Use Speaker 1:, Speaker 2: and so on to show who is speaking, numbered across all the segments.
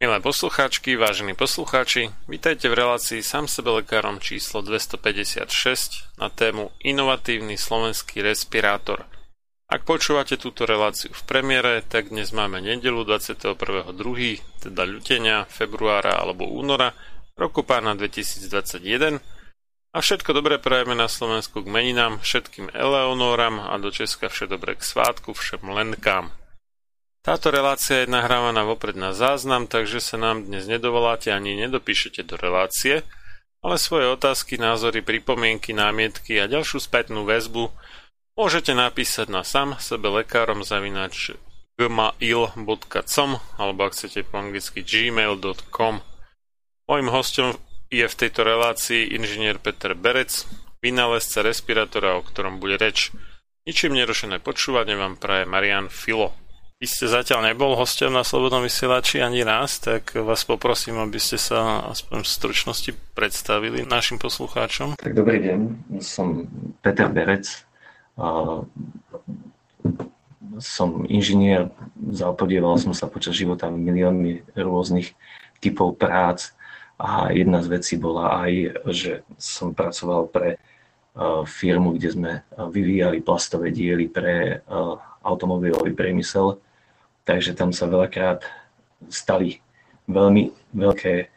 Speaker 1: Milé poslucháčky, vážení poslucháči, vítajte v relácii sám sebe lekárom číslo 256 na tému Inovatívny slovenský respirátor. Ak počúvate túto reláciu v premiére, tak dnes máme nedelu 21.2., teda ľutenia, februára alebo února roku pána 2021 a všetko dobré prajeme na Slovensku k meninám, všetkým Eleonoram a do Česka všetko dobré k svátku, všem lenkám. Táto relácia je nahrávaná vopred na záznam, takže sa nám dnes nedovoláte ani nedopíšete do relácie, ale svoje otázky, názory, pripomienky, námietky a ďalšiu spätnú väzbu môžete napísať na sam sebe lekárom zavinač gmail.com alebo ak chcete po anglicky gmail.com. Mojím hostom je v tejto relácii inžinier Peter Berec, vynálezca respirátora, o ktorom bude reč. Ničím nerušené počúvanie vám praje Marian Filo. Vy ste zatiaľ nebol hostom na Slobodnom vysielači ani raz, tak vás poprosím, aby ste sa aspoň v stručnosti predstavili našim poslucháčom.
Speaker 2: Tak dobrý deň, som Peter Berec. Som inžinier, zapodieval som sa počas života miliónmi rôznych typov prác a jedna z vecí bola aj, že som pracoval pre firmu, kde sme vyvíjali plastové diely pre automobilový priemysel takže tam sa veľakrát stali veľmi veľké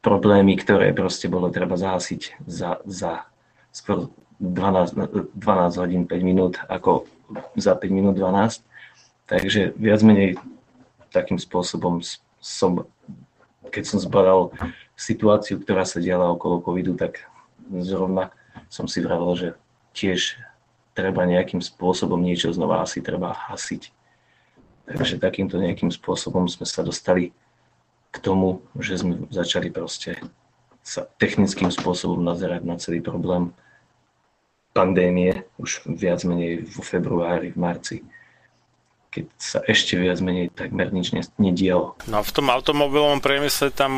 Speaker 2: problémy, ktoré proste bolo treba zásiť za, za skôr 12, 12 hodín 5 minút ako za 5 minút 12. Takže viac menej takým spôsobom som, keď som zbadal situáciu, ktorá sa diala okolo covidu, tak zrovna som si vravel, že tiež treba nejakým spôsobom niečo znova asi treba hasiť. Takže takýmto nejakým spôsobom sme sa dostali k tomu, že sme začali proste sa technickým spôsobom nazerať na celý problém pandémie už viac menej vo februári, v marci, keď sa ešte viac menej takmer nič nedialo.
Speaker 1: No v tom automobilovom priemysle tam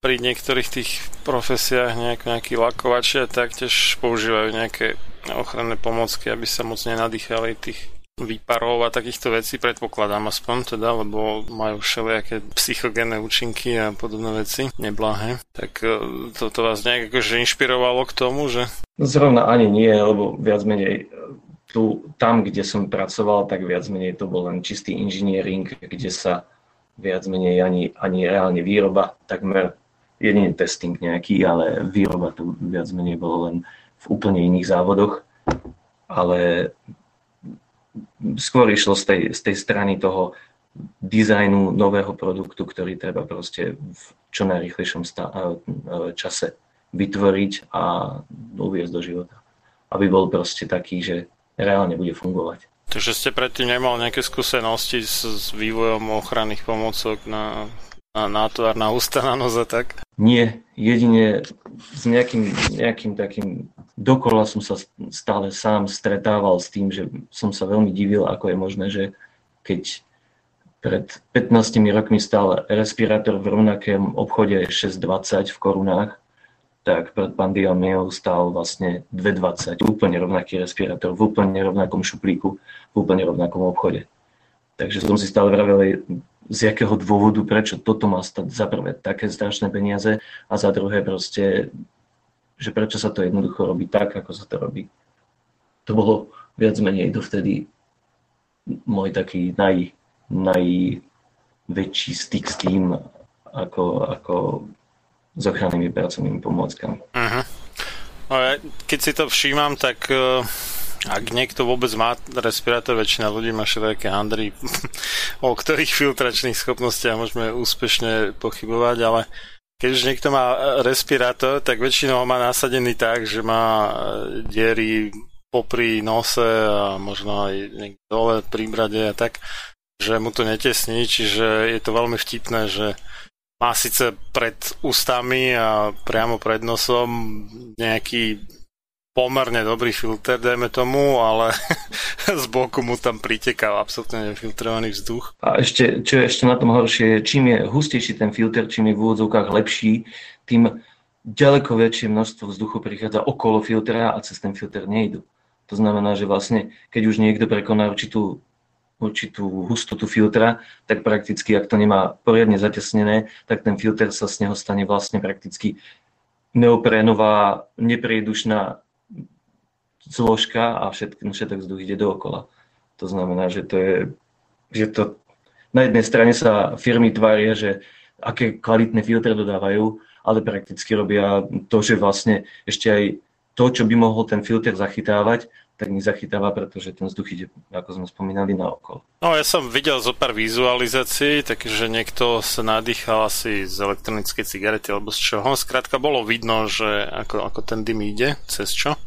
Speaker 1: pri niektorých tých profesiách nejak, nejakí lakovačia taktiež používajú nejaké ochranné pomocky, aby sa moc nenadýchali tých výparov a takýchto vecí, predpokladám aspoň teda, lebo majú všelijaké psychogénne účinky a podobné veci, neblahé. Tak e, toto vás nejak akože inšpirovalo k tomu, že...
Speaker 2: Zrovna ani nie, lebo viac menej tu, tam, kde som pracoval, tak viac menej to bol len čistý inžiniering, kde sa viac menej ani, ani reálne výroba, takmer jedine testing nejaký, ale výroba to viac menej bolo len v úplne iných závodoch. Ale skôr išlo z tej, z tej strany toho dizajnu nového produktu, ktorý treba proste v čo najrychlejšom čase vytvoriť a uviezť do života. Aby bol proste taký, že reálne bude fungovať.
Speaker 1: Takže ste predtým nemal nejaké skúsenosti s, s vývojom ochranných pomôcok na, na nátvar na ústa, na noze, tak?
Speaker 2: Nie, jedine s nejakým, nejakým takým dokola som sa stále sám stretával s tým, že som sa veľmi divil, ako je možné, že keď pred 15 rokmi stál respirátor v rovnakém obchode 6,20 v korunách, tak pred pandémiou stál vlastne 2,20, úplne rovnaký respirátor, v úplne rovnakom šuplíku, v úplne rovnakom obchode. Takže som si stále vravel, z jakého dôvodu, prečo toto má stať za prvé také strašné peniaze a za druhé proste že prečo sa to jednoducho robí tak, ako sa to robí. To bolo viac menej dovtedy môj taký naj, najväčší styk s tým, ako, ako s ochrannými pracovnými pomôckami. Uh-huh.
Speaker 1: Keď si to všímam, tak uh, ak niekto vôbec má respirátor, väčšina ľudí má všelijaké handry, o ktorých filtračných schopnostiach môžeme úspešne pochybovať, ale keď už niekto má respirátor, tak väčšinou ho má nasadený tak, že má e, diery popri nose a možno aj niekde dole pri brade a tak, že mu to netesní, čiže je to veľmi vtipné, že má síce pred ústami a priamo pred nosom nejaký pomerne dobrý filter, dajme tomu, ale z boku mu tam priteká absolútne nefiltrovaný vzduch.
Speaker 2: A ešte, čo je ešte na tom horšie, čím je hustejší ten filter, čím je v úvodzovkách lepší, tým ďaleko väčšie množstvo vzduchu prichádza okolo filtra a cez ten filter nejdu. To znamená, že vlastne, keď už niekto prekoná určitú, určitú hustotu filtra, tak prakticky, ak to nemá poriadne zatesnené, tak ten filter sa z neho stane vlastne prakticky neoprénová, nepriedušná zložka a všetk, všetok vzduch ide dookola. To znamená, že to je, že to na jednej strane sa firmy tvária, že aké kvalitné filtre dodávajú, ale prakticky robia to, že vlastne ešte aj to, čo by mohol ten filter zachytávať, tak nezachytáva, pretože ten vzduch ide, ako sme spomínali, na okolo.
Speaker 1: No ja som videl zo pár vizualizácií, takže niekto sa nadýchal asi z elektronickej cigarety alebo z čoho. Skrátka bolo vidno, že ako, ako ten dym ide, cez čo.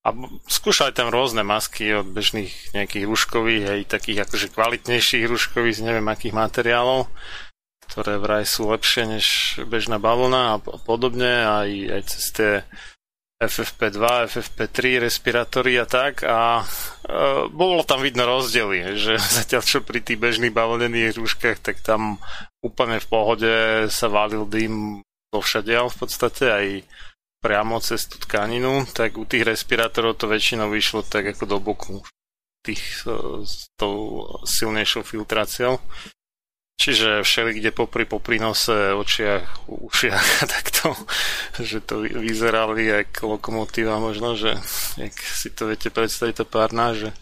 Speaker 1: A skúšali tam rôzne masky od bežných nejakých rúškových, aj takých akože kvalitnejších rúškových z neviem akých materiálov, ktoré vraj sú lepšie než bežná balóna a podobne, aj, aj cez tie FFP2, FFP3 respirátory a tak. A e, bolo tam vidno rozdiely, že zatiaľ čo pri tých bežných balónených rúškach, tak tam úplne v pohode sa valil dým vo všadiaľ v podstate aj priamo cez tú tkaninu, tak u tých respirátorov to väčšinou vyšlo tak ako do boku tých e, s tou silnejšou filtráciou. Čiže všeli, kde popri, popri nose, očiach, ušiach a takto, že to vyzerali ako lokomotíva možno, že jak si to viete predstaviť to párna, že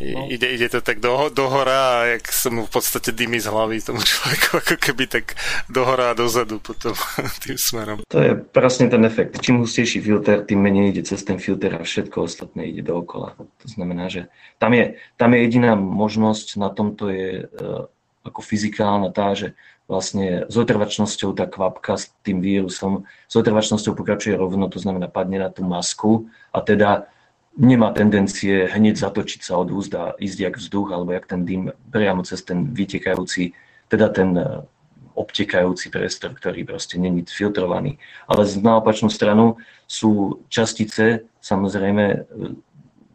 Speaker 1: No. Ide, ide to tak do, do hora a jak som mu v podstate dymy z hlavy tomu človeku, ako keby tak do hora a dozadu potom tým smerom.
Speaker 2: To je presne ten efekt. Čím hustejší filter, tým menej ide cez ten filter a všetko ostatné ide dookola. To znamená, že tam je, tam je jediná možnosť na tomto je uh, ako fyzikálna tá, že vlastne s otrvačnosťou tá kvapka s tým vírusom, s otrvačnosťou pokračuje rovno, to znamená padne na tú masku a teda nemá tendencie hneď zatočiť sa od úzda, ísť jak vzduch, alebo jak ten dym priamo cez ten vytekajúci, teda ten e, obtekajúci priestor, ktorý proste není filtrovaný. Ale na opačnú stranu sú častice, samozrejme e,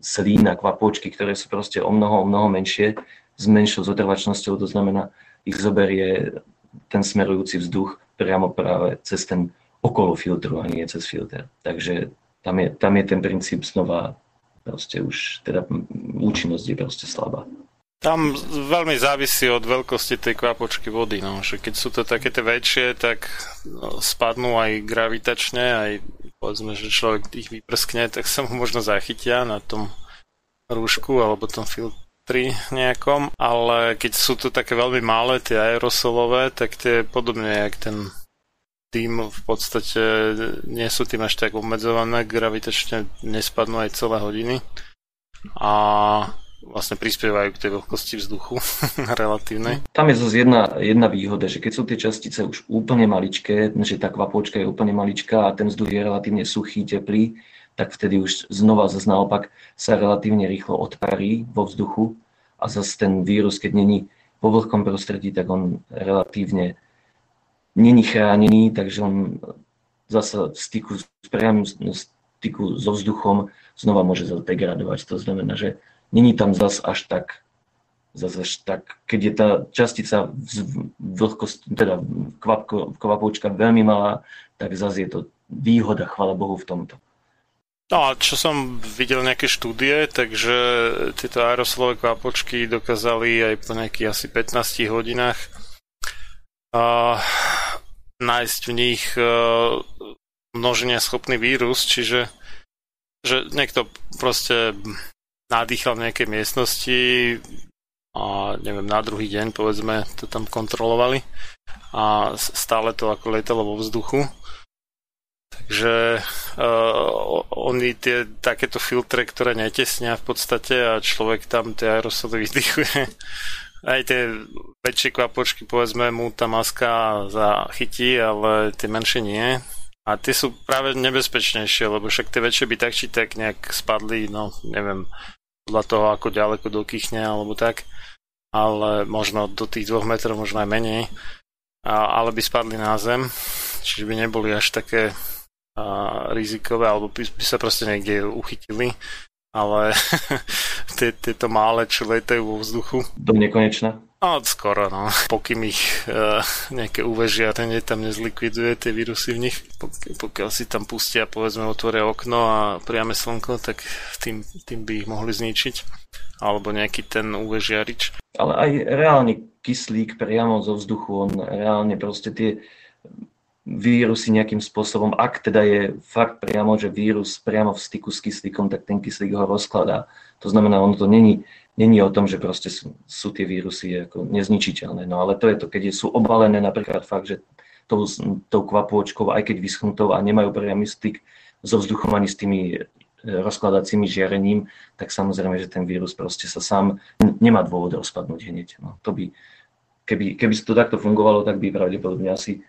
Speaker 2: slín a kvapočky, ktoré sú proste o mnoho, o mnoho menšie, s menšou zotrvačnosťou, to znamená, ich zoberie ten smerujúci vzduch priamo práve cez ten okolo filtru a nie cez filter. Takže tam je, tam je ten princíp znova proste už teda účinnosť je proste slabá.
Speaker 1: Tam veľmi závisí od veľkosti tej kvapočky vody, no. Že keď sú to také tie väčšie, tak no, spadnú aj gravitačne, aj povedzme, že človek ich vyprskne, tak sa mu možno zachytia na tom rúšku alebo tom filtri nejakom, ale keď sú to také veľmi malé, tie aerosolové, tak tie podobne jak ten tým v podstate nie sú tým až tak obmedzované, gravitačne nespadnú aj celé hodiny a vlastne prispievajú k tej vlhkosti vzduchu relatívnej.
Speaker 2: Tam je zase jedna, jedna výhoda, že keď sú tie častice už úplne maličké, že tá kvapôčka je úplne maličká a ten vzduch je relatívne suchý, teplý, tak vtedy už znova zase naopak sa relatívne rýchlo odparí vo vzduchu a zase ten vírus, keď není vo vlhkom prostredí, tak on relatívne není chránený, takže on zase v styku, v priamým styku so vzduchom znova môže zase degradovať. To znamená, že není tam zas až tak, zas až tak, keď je tá častica vlhkost, teda kvapko, kvapoučka veľmi malá, tak zase je to výhoda, chvala Bohu, v tomto.
Speaker 1: No a čo som videl nejaké štúdie, takže tieto aerosolové kvapočky dokázali aj po nejakých asi 15 hodinách uh, nájsť v nich uh, množenia schopný vírus, čiže že niekto proste nadýchal v nejakej miestnosti a neviem, na druhý deň povedzme to tam kontrolovali a stále to ako letelo vo vzduchu. Takže uh, oni tie takéto filtre, ktoré netesnia v podstate a človek tam tie aerosoly vydychuje, aj tie väčšie kvapočky, povedzme, mu tá maska zachytí, ale tie menšie nie. A tie sú práve nebezpečnejšie, lebo však tie väčšie by tak či tak nejak spadli, no neviem, podľa toho, ako ďaleko dokýchne alebo tak, ale možno do tých dvoch metrov, možno aj menej, a, ale by spadli na zem, čiže by neboli až také a, rizikové, alebo by, by sa proste niekde uchytili, ale tieto malé, čo letajú vo vzduchu.
Speaker 2: Do nekonečna.
Speaker 1: No, skoro, no. Pokým ich uh, nejaké UV žiarenie tam nezlikviduje tie vírusy v nich, pok- pokiaľ si tam pustia, povedzme, otvoria okno a priame slnko, tak tým, tým by ich mohli zničiť. Alebo nejaký ten UV žiarič.
Speaker 2: Ale aj reálne kyslík priamo zo vzduchu, on reálne proste tie vírusy nejakým spôsobom, ak teda je fakt priamo, že vírus priamo v styku s kyslíkom, tak ten kyslík ho rozkladá. To znamená, ono to není není o tom, že proste sú, sú tie vírusy ako nezničiteľné. No ale to je to, keď sú obalené napríklad fakt, že tou, tou kvapôčkou, aj keď vyschnutou a nemajú priamy styk so vzduchom ani s tými e, rozkladacími žiarením, tak samozrejme, že ten vírus proste sa sám nemá dôvod rozpadnúť hneď. No, to by, keby, keby to takto fungovalo, tak by pravdepodobne asi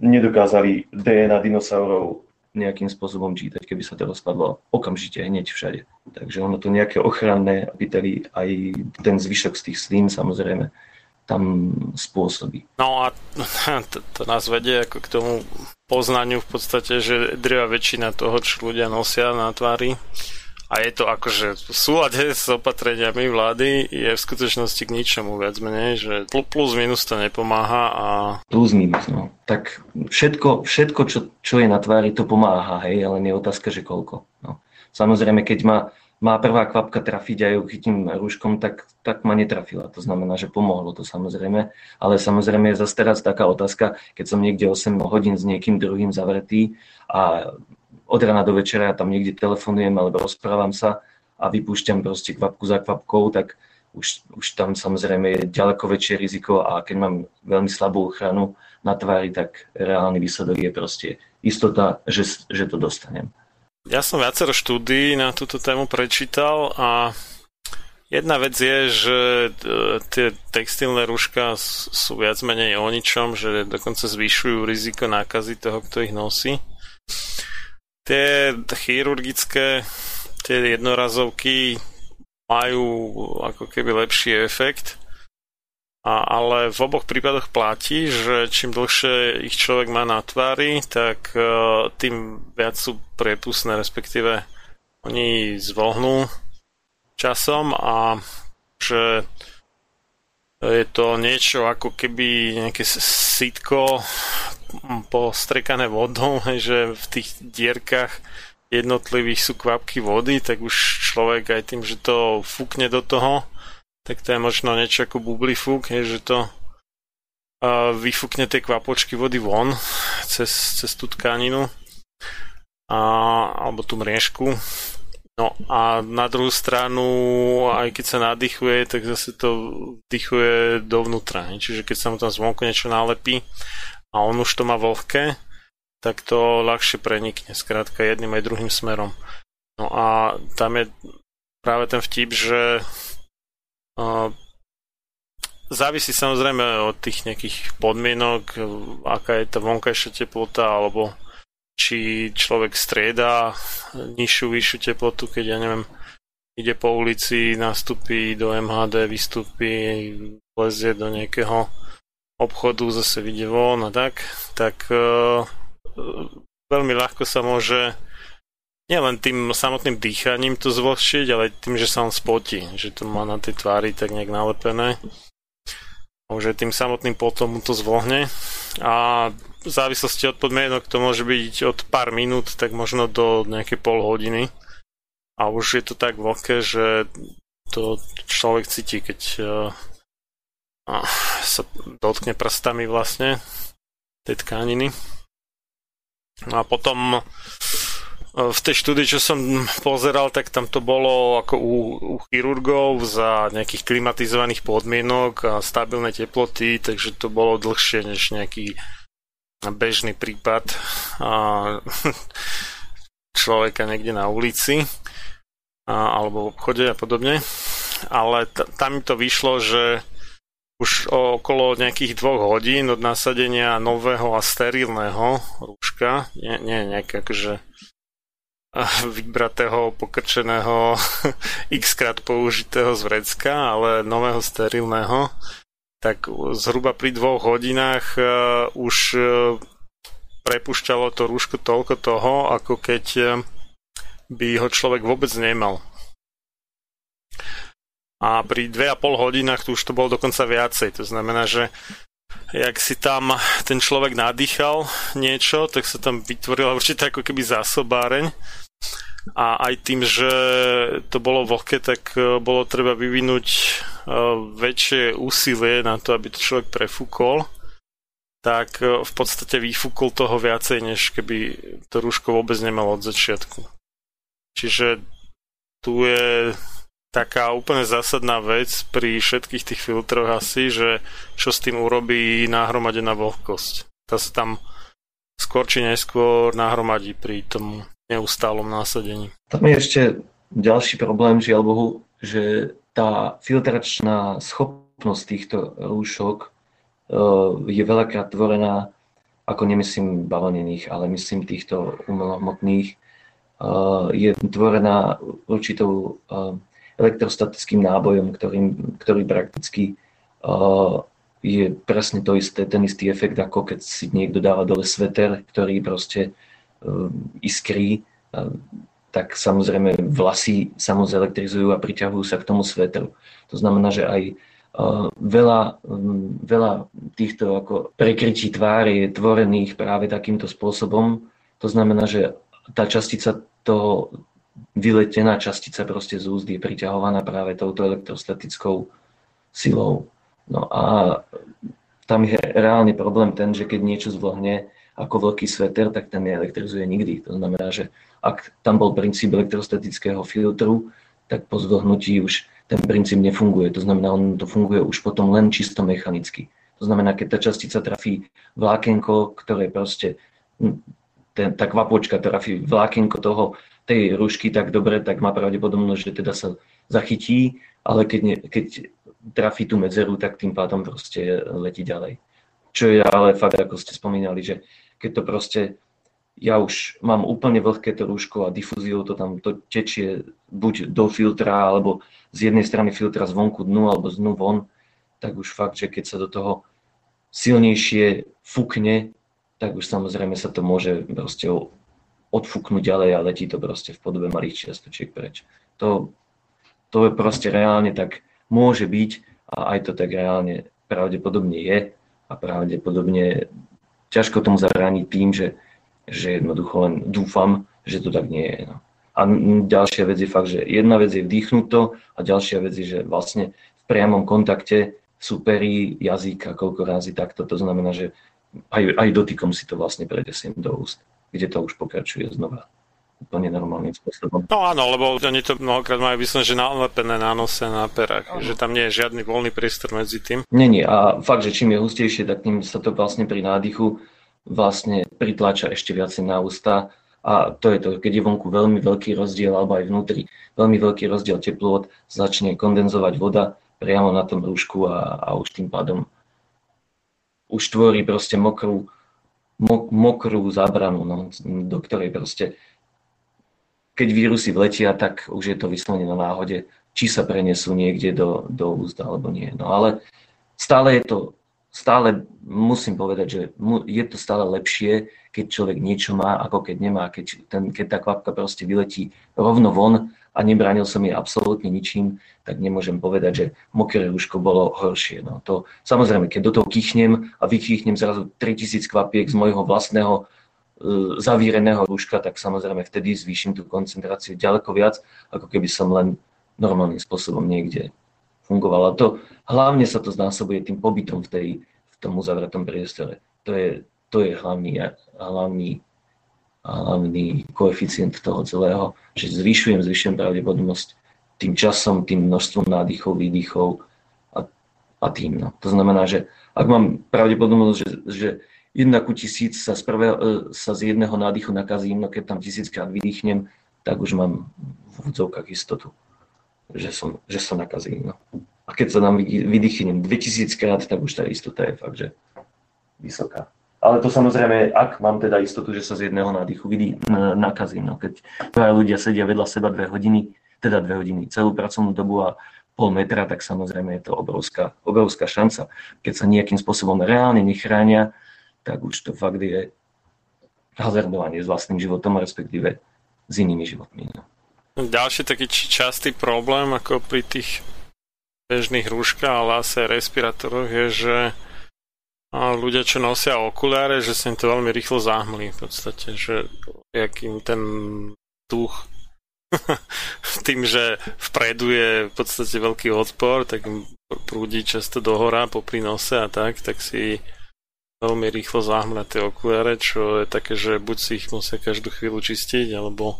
Speaker 2: nedokázali DNA dinosaurov nejakým spôsobom čítať, keby sa to rozpadlo okamžite hneď všade. Takže ono to nejaké ochranné byteli aj ten zvyšok z tých slín samozrejme tam spôsobí.
Speaker 1: No a to, to nás vedie ako k tomu poznaniu v podstate, že drvá väčšina toho, čo ľudia nosia na tvári, a je to akože v súlade s opatreniami vlády je v skutočnosti k ničomu viac menej, že plus minus to nepomáha a...
Speaker 2: Plus minus, no. Tak všetko, všetko čo, čo je na tvári, to pomáha, hej, ale nie je otázka, že koľko. No. Samozrejme, keď ma má prvá kvapka trafiť a ju chytím rúškom, tak, tak ma netrafila. To znamená, že pomohlo to samozrejme. Ale samozrejme je zase teraz taká otázka, keď som niekde 8 hodín s niekým druhým zavretý a od rána do večera ja tam niekde telefonujem alebo rozprávam sa a vypúšťam proste kvapku za kvapkou, tak už, už tam samozrejme je ďaleko väčšie riziko a keď mám veľmi slabú ochranu na tvári, tak reálny výsledok je proste istota, že, že to dostanem.
Speaker 1: Ja som viacero štúdí na túto tému prečítal a jedna vec je, že e, tie textilné rúška sú viac menej o ničom, že dokonca zvyšujú riziko nákazy toho, kto ich nosí. Tie chirurgické, tie jednorazovky majú ako keby lepší efekt, a, ale v oboch prípadoch platí, že čím dlhšie ich človek má na tvári, tak uh, tým viac sú priepustné, respektíve oni zvlhnú časom a že je to niečo ako keby nejaké sítko postrekané vodou, že v tých dierkach jednotlivých sú kvapky vody, tak už človek aj tým, že to fúkne do toho, tak to je možno niečo ako bublifúk, že to vyfúkne tie kvapočky vody von cez, cez tú tkaninu a, alebo tú mriežku. No a na druhú stranu, aj keď sa nadýchuje, tak zase to vdychuje dovnútra. Čiže keď sa mu tam zvonku niečo nalepí a on už to má vlhké, tak to ľahšie prenikne, skrátka jedným aj druhým smerom. No a tam je práve ten vtip, že uh, závisí samozrejme od tých nejakých podmienok, aká je tá vonkajšia teplota, alebo či človek strieda nižšiu, vyššiu teplotu, keď ja neviem, ide po ulici, nastúpi do MHD, vystúpi, lezie do nejakého obchodu, zase vyjde von a tak, tak uh, veľmi ľahko sa môže nielen tým samotným dýchaním to zvlhčiť, ale tým, že sa on spotí, že to má na tej tvári tak nejak nalepené. Už tým samotným potom mu to zvlhne a v závislosti od podmienok to môže byť od pár minút, tak možno do nejaké pol hodiny. A už je to tak vlhké, že to človek cíti, keď uh, sa dotkne prstami vlastne tej tkaniny. No a potom v tej štúdii, čo som pozeral, tak tam to bolo ako u, u chirurgov za nejakých klimatizovaných podmienok a stabilné teploty, takže to bolo dlhšie než nejaký bežný prípad a, človeka niekde na ulici a, alebo v obchode a podobne. Ale t- tam mi to vyšlo, že už okolo nejakých dvoch hodín od nasadenia nového a sterilného rúška, nie, nie nejaké akože vybratého, pokrčeného, x krát použitého z vrecka, ale nového sterilného, tak zhruba pri dvoch hodinách uh, už uh, prepušťalo to rúško toľko toho, ako keď uh, by ho človek vôbec nemal. A pri 2,5 hodinách to už to bolo dokonca viacej. To znamená, že jak si tam ten človek nadýchal niečo, tak sa tam vytvorila určite ako keby zásobáreň a aj tým, že to bolo vlhké, tak e, bolo treba vyvinúť e, väčšie úsilie na to, aby to človek prefúkol tak e, v podstate vyfúkol toho viacej, než keby to rúško vôbec nemalo od začiatku. Čiže tu je taká úplne zásadná vec pri všetkých tých filtroch asi, že čo s tým urobí náhromadená vlhkosť. Tá sa tam skôr či neskôr nahromadí pri tom neustálom násadení.
Speaker 2: Tam je ešte ďalší problém, žiaľ Bohu, že tá filtračná schopnosť týchto rúšok eh, je veľakrát tvorená, ako nemyslím bavlnených, ale myslím týchto umelohmotných, eh, je tvorená určitou eh, elektrostatickým nábojom, ktorým, ktorý prakticky je presne to isté, ten istý efekt, ako keď si niekto dáva dole sveter, ktorý proste Ehm, iskrí, ehm, tak samozrejme vlasy sa moc elektrizujú a priťahujú sa k tomu svetru. To znamená, že aj ehm, veľa, veľa týchto ako prekrytí tvári je tvorených práve takýmto spôsobom. To znamená, že tá častica toho vyletená častica proste z úzd je priťahovaná práve touto elektrostatickou silou. No a tam je reálny problém ten, že keď niečo zvlhne, ako veľký sveter, tak ten neelektrizuje nikdy. To znamená, že ak tam bol princíp elektrostatického filtru, tak po zvlhnutí už ten princíp nefunguje. To znamená, on to funguje už potom len čisto mechanicky. To znamená, keď tá častica trafí vlákenko, ktoré proste, ten, tá kvapočka trafí vlákenko toho, tej rušky tak dobre, tak má pravdepodobnosť, že teda sa zachytí, ale keď, ne, keď trafí tú medzeru, tak tým pádom proste letí ďalej. Čo je ale fakt, ako ste spomínali, že keď to proste, ja už mám úplne vlhké to rúško a difúziou to tam to tečie buď do filtra, alebo z jednej strany filtra zvonku dnu, alebo z dnu von, tak už fakt, že keď sa do toho silnejšie fúkne, tak už samozrejme sa to môže proste odfúknuť ďalej a letí to proste v podobe malých čiastočiek preč. To, to je proste reálne tak môže byť a aj to tak reálne pravdepodobne je a pravdepodobne ťažko tomu zabrániť tým, že, že jednoducho len dúfam, že to tak nie je. No. A ďalšia vec je fakt, že jedna vec je vdýchnuť to a ďalšia vec je, že vlastne v priamom kontakte sú pery, jazyk a koľko razy takto. To znamená, že aj, aj dotykom si to vlastne predesiem do úst, kde to už pokračuje znova úplne normálnym spôsobom.
Speaker 1: No áno, lebo oni to mnohokrát majú vyslené, že nalepené na nose, na perách, ano. že tam nie je žiadny voľný priestor medzi tým.
Speaker 2: Není a fakt, že čím je hustejšie, tak tým sa to vlastne pri nádychu vlastne pritláča ešte viacej na ústa a to je to, keď je vonku veľmi veľký rozdiel, alebo aj vnútri veľmi veľký rozdiel teplot, začne kondenzovať voda priamo na tom rúšku a, a už tým pádom už tvorí proste mokrú, mok, mokrú zábranu, no, do ktorej proste keď vírusy vletia, tak už je to vyslovene na náhode, či sa prenesú niekde do, do úzda alebo nie. No ale stále je to, stále musím povedať, že je to stále lepšie, keď človek niečo má, ako keď nemá. Keď, ten, keď tá kvapka proste vyletí rovno von a nebránil som jej absolútne ničím, tak nemôžem povedať, že mokré rúško bolo horšie. No to, samozrejme, keď do toho kýchnem a vykýchnem zrazu 3000 kvapiek z môjho vlastného E, zavíreného rúška, tak samozrejme vtedy zvýšim tú koncentráciu ďaleko viac, ako keby som len normálnym spôsobom niekde fungoval. A to hlavne sa to znásobuje tým pobytom v, tej, v tom uzavretom priestore. To je, to je hlavný, hlavný, hlavný koeficient toho celého, že zvyšujem, zvyšujem pravdepodobnosť tým časom, tým množstvom nádychov, výdychov a, a tým. No. To znamená, že ak mám pravdepodobnosť, že, že jedna ku tisíc sa z, prvého, e, sa z jedného nádychu nakazím, no keď tam tisíckrát vydýchnem, tak už mám v úvodzovkách istotu, že som, že som nakazím. No. A keď sa nám vydýchnem 2000 krát, tak už tá istota je fakt, že vysoká. Ale to samozrejme, ak mám teda istotu, že sa z jedného nádychu vidí, nakazím. No, keď dvaja ľudia sedia vedľa seba dve hodiny, teda dve hodiny, celú pracovnú dobu a pol metra, tak samozrejme je to obrovská, obrovská šanca. Keď sa nejakým spôsobom reálne nechránia, tak už to fakt je hazardovanie s vlastným životom, respektíve s inými životmi. No.
Speaker 1: Ďalší taký častý problém, ako pri tých bežných rúškach, ale asi aj respirátoroch, je, že ľudia, čo nosia okuliare, že sa im to veľmi rýchlo zahmlí v podstate, že jakým ten duch tým, že vpredu je v podstate veľký odpor, tak im prúdi často dohora popri nose a tak, tak si veľmi rýchlo zahmľať tie okuliare, čo je také, že buď si ich musia každú chvíľu čistiť, alebo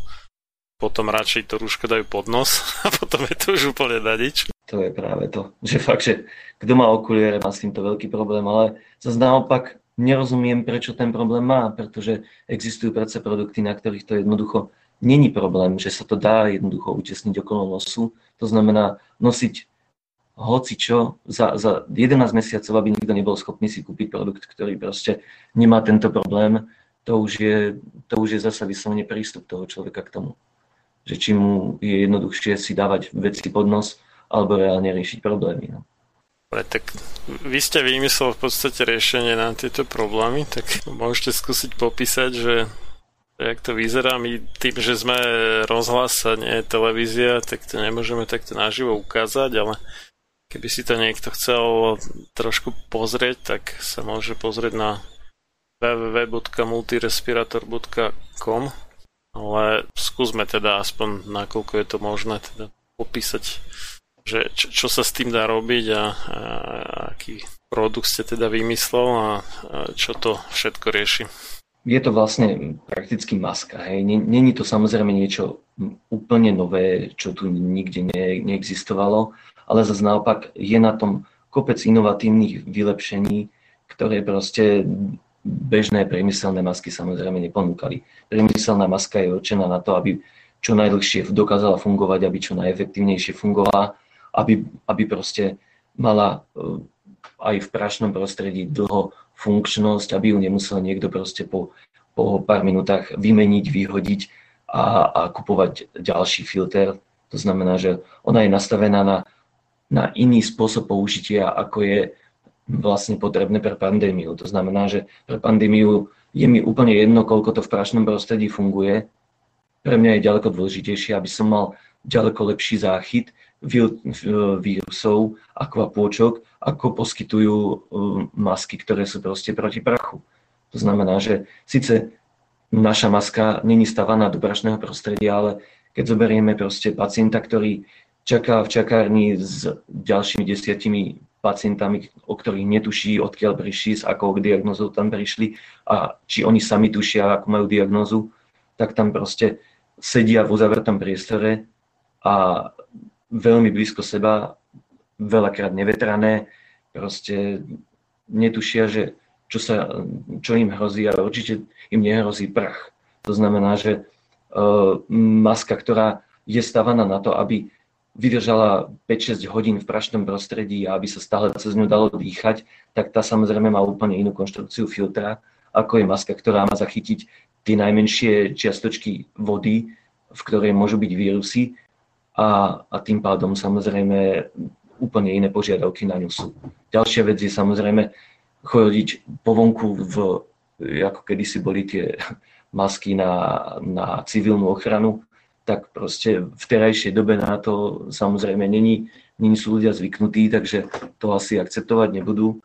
Speaker 1: potom radšej to rúško dajú pod nos a potom je to už úplne na nič.
Speaker 2: To je práve to, že fakt, že kto má okuliare, má s týmto veľký problém, ale zase naopak nerozumiem, prečo ten problém má, pretože existujú predsa produkty, na ktorých to jednoducho není problém, že sa to dá jednoducho utesniť okolo nosu. To znamená nosiť hoci čo, za, za 11 mesiacov, aby nikto nebol schopný si kúpiť produkt, ktorý proste nemá tento problém, to už je, to už je zase vyslovene prístup toho človeka k tomu. Že či mu je jednoduchšie si dávať veci pod nos, alebo reálne riešiť problémy. No.
Speaker 1: Dobre, tak vy ste vymyslel v podstate riešenie na tieto problémy, tak môžete skúsiť popísať, že jak to vyzerá. My tým, že sme rozhlas a nie televízia, tak to nemôžeme takto naživo ukázať, ale Keby si to niekto chcel trošku pozrieť, tak sa môže pozrieť na www.multirespirator.com ale skúsme teda aspoň nakoľko je to možné teda popísať, že čo, čo sa s tým dá robiť a, a aký produkt ste teda vymyslel a, a čo to všetko rieši.
Speaker 2: Je to vlastne prakticky maska. Hej. Není to samozrejme niečo úplne nové, čo tu nikde ne, neexistovalo ale zase naopak je na tom kopec inovatívnych vylepšení, ktoré proste bežné priemyselné masky samozrejme neponúkali. Priemyselná maska je určená na to, aby čo najdlhšie dokázala fungovať, aby čo najefektívnejšie fungovala, aby, aby proste mala eh, aj v prašnom prostredí dlho funkčnosť, aby ju nemusel niekto proste po, po pár minútach vymeniť, vyhodiť a, a kupovať ďalší filter. To znamená, že ona je nastavená na na iný spôsob použitia, ako je vlastne potrebné pre pandémiu. To znamená, že pre pandémiu je mi úplne jedno, koľko to v prašnom prostredí funguje. Pre mňa je ďaleko dôležitejšie, aby som mal ďaleko lepší záchyt vírusov a kvapôčok, ako poskytujú um, masky, ktoré sú proste proti prachu. To znamená, že síce naša maska není stavaná do prašného prostredia, ale keď zoberieme proste pacienta, ktorý čaká v čakárni s ďalšími desiatimi pacientami, o ktorých netuší, odkiaľ prišli, s akou diagnozou tam prišli a či oni sami tušia, akú majú diagnozu, tak tam proste sedia v uzavretom priestore a veľmi blízko seba, veľakrát nevetrané, proste netušia, že čo, sa, čo im hrozí, ale určite im nehrozí prach. To znamená, že uh, maska, ktorá je stavaná na to, aby vydržala 5-6 hodín v prašnom prostredí a aby sa stále cez ňu dalo dýchať, tak tá samozrejme má úplne inú konštrukciu filtra, ako je maska, ktorá má zachytiť tie najmenšie čiastočky vody, v ktorej môžu byť vírusy a, a tým pádom samozrejme úplne iné požiadavky na ňu sú. Ďalšia vec je samozrejme chodiť po vonku v, ako kedysi boli tie masky na, na civilnú ochranu, tak proste v terajšej dobe na to samozrejme není, není sú ľudia zvyknutí, takže to asi akceptovať nebudú.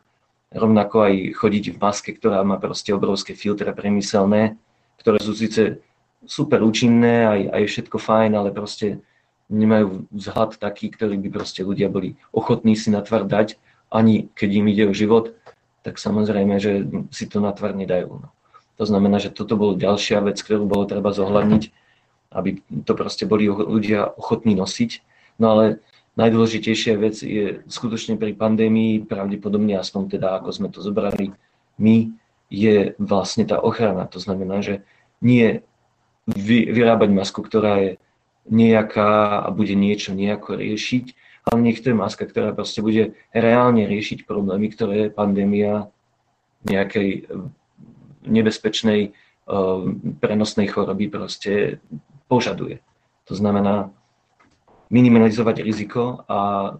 Speaker 2: Rovnako aj chodiť v maske, ktorá má proste obrovské filtre premyselné, ktoré sú síce super účinné, aj, aj všetko fajn, ale proste nemajú vzhľad taký, ktorý by proste ľudia boli ochotní si na dať, ani keď im ide o život, tak samozrejme, že si to na tvár nedajú. No. To znamená, že toto bolo ďalšia vec, ktorú bolo treba zohľadniť aby to proste boli ľudia ochotní nosiť. No ale najdôležitejšia vec je skutočne pri pandémii, pravdepodobne aspoň teda ako sme to zobrali my, je vlastne tá ochrana. To znamená, že nie vyrábať masku, ktorá je nejaká a bude niečo nejako riešiť, ale nech to je maska, ktorá proste bude reálne riešiť problémy, ktoré pandémia nejakej nebezpečnej prenosnej choroby proste požaduje. To znamená minimalizovať riziko a,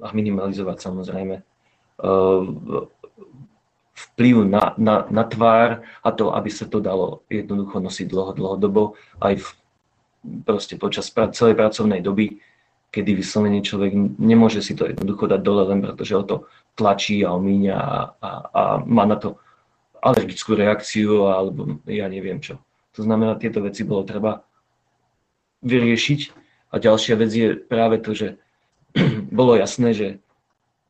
Speaker 2: a minimalizovať samozrejme uh, vplyv na, na, na tvár a to, aby sa to dalo jednoducho nosiť dlho, dlhodobo aj v, proste počas pra, celej pracovnej doby, kedy vyslovene človek nemôže si to jednoducho dať dole len pretože ho to tlačí a omíňa a, a, a má na to alergickú reakciu alebo ja neviem čo. To znamená, tieto veci bolo treba vyriešiť. A ďalšia vec je práve to, že bolo jasné, že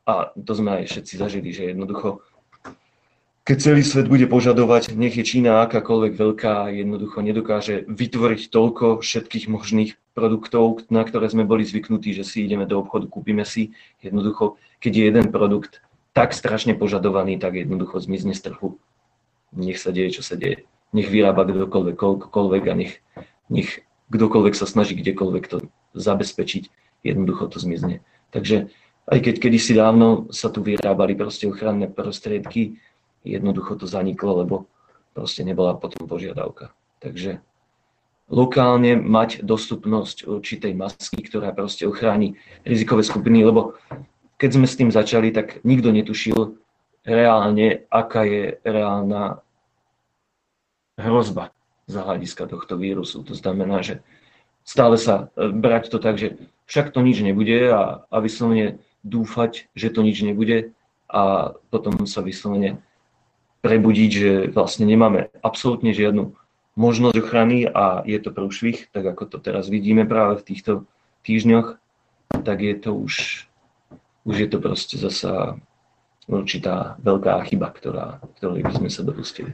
Speaker 2: a to sme aj všetci zažili, že jednoducho keď celý svet bude požadovať, nech je Čína akákoľvek veľká, jednoducho nedokáže vytvoriť toľko všetkých možných produktov, na ktoré sme boli zvyknutí, že si ideme do obchodu, kúpime si. Jednoducho, keď je jeden produkt tak strašne požadovaný, tak jednoducho zmizne z trhu. Nech sa deje, čo sa deje. Nech vyrába kdokoľvek, koľkoľvek a nech, nech kdokoľvek sa snaží kdekoľvek to zabezpečiť, jednoducho to zmizne. Takže aj keď kedysi dávno sa tu vyrábali proste ochranné prostriedky, jednoducho to zaniklo, lebo proste nebola potom požiadavka. Takže lokálne mať dostupnosť určitej masky, ktorá proste ochráni rizikové skupiny, lebo keď sme s tým začali, tak nikto netušil reálne, aká je reálna hrozba za hľadiska tohto vírusu. To znamená, že stále sa e, brať to tak, že však to nič nebude a, a vyslovene dúfať, že to nič nebude a potom sa vyslovene prebudiť, že vlastne nemáme absolútne žiadnu možnosť ochrany a je to prúšvih, tak ako to teraz vidíme práve v týchto týždňoch, tak je to už, už je to proste zasa určitá veľká chyba, ktorá, ktorej by sme sa dopustili.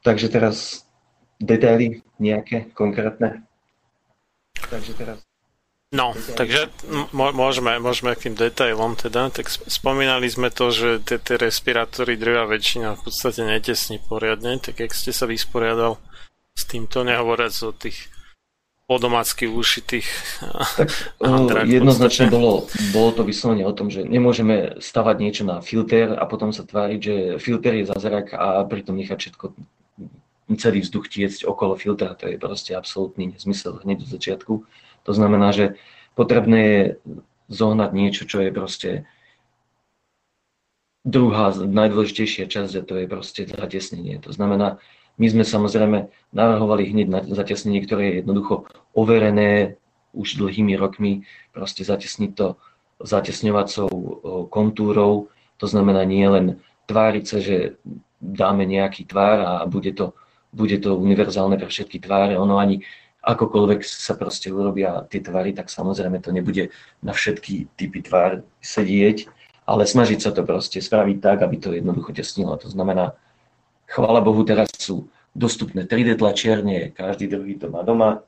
Speaker 2: Takže teraz detaily nejaké konkrétne. Takže teraz
Speaker 1: No, takže môžeme, môžeme k tým detailom teda, tak spomínali sme to, že tie, tie respirátory drvá väčšina v podstate netesní poriadne, tak jak ste sa vysporiadal s týmto, nehovoriac o tých podomácky ušitých
Speaker 2: tak, jednoznačne bolo, bolo to vyslovene o tom, že nemôžeme stavať niečo na filter a potom sa tváriť, že filter je zázrak a pritom nechať všetko celý vzduch tiecť okolo filtra, to je proste absolútny nezmysel hneď od začiatku. To znamená, že potrebné je zohnať niečo, čo je proste druhá najdôležitejšia časť a to je proste zatesnenie. To znamená, my sme samozrejme navrhovali hneď na zatesnenie, ktoré je jednoducho overené už dlhými rokmi, proste zatesniť to zatesňovacou kontúrou, to znamená nie len tváriť sa, že dáme nejaký tvár a bude to bude to univerzálne pre všetky tváre, ono ani akokoľvek sa proste urobia tie tvary, tak samozrejme to nebude na všetky typy tvár sedieť, ale snažiť sa to proste spraviť tak, aby to jednoducho tesnilo. To znamená, chvála Bohu, teraz sú dostupné 3D tlačiarne, každý druhý to má doma.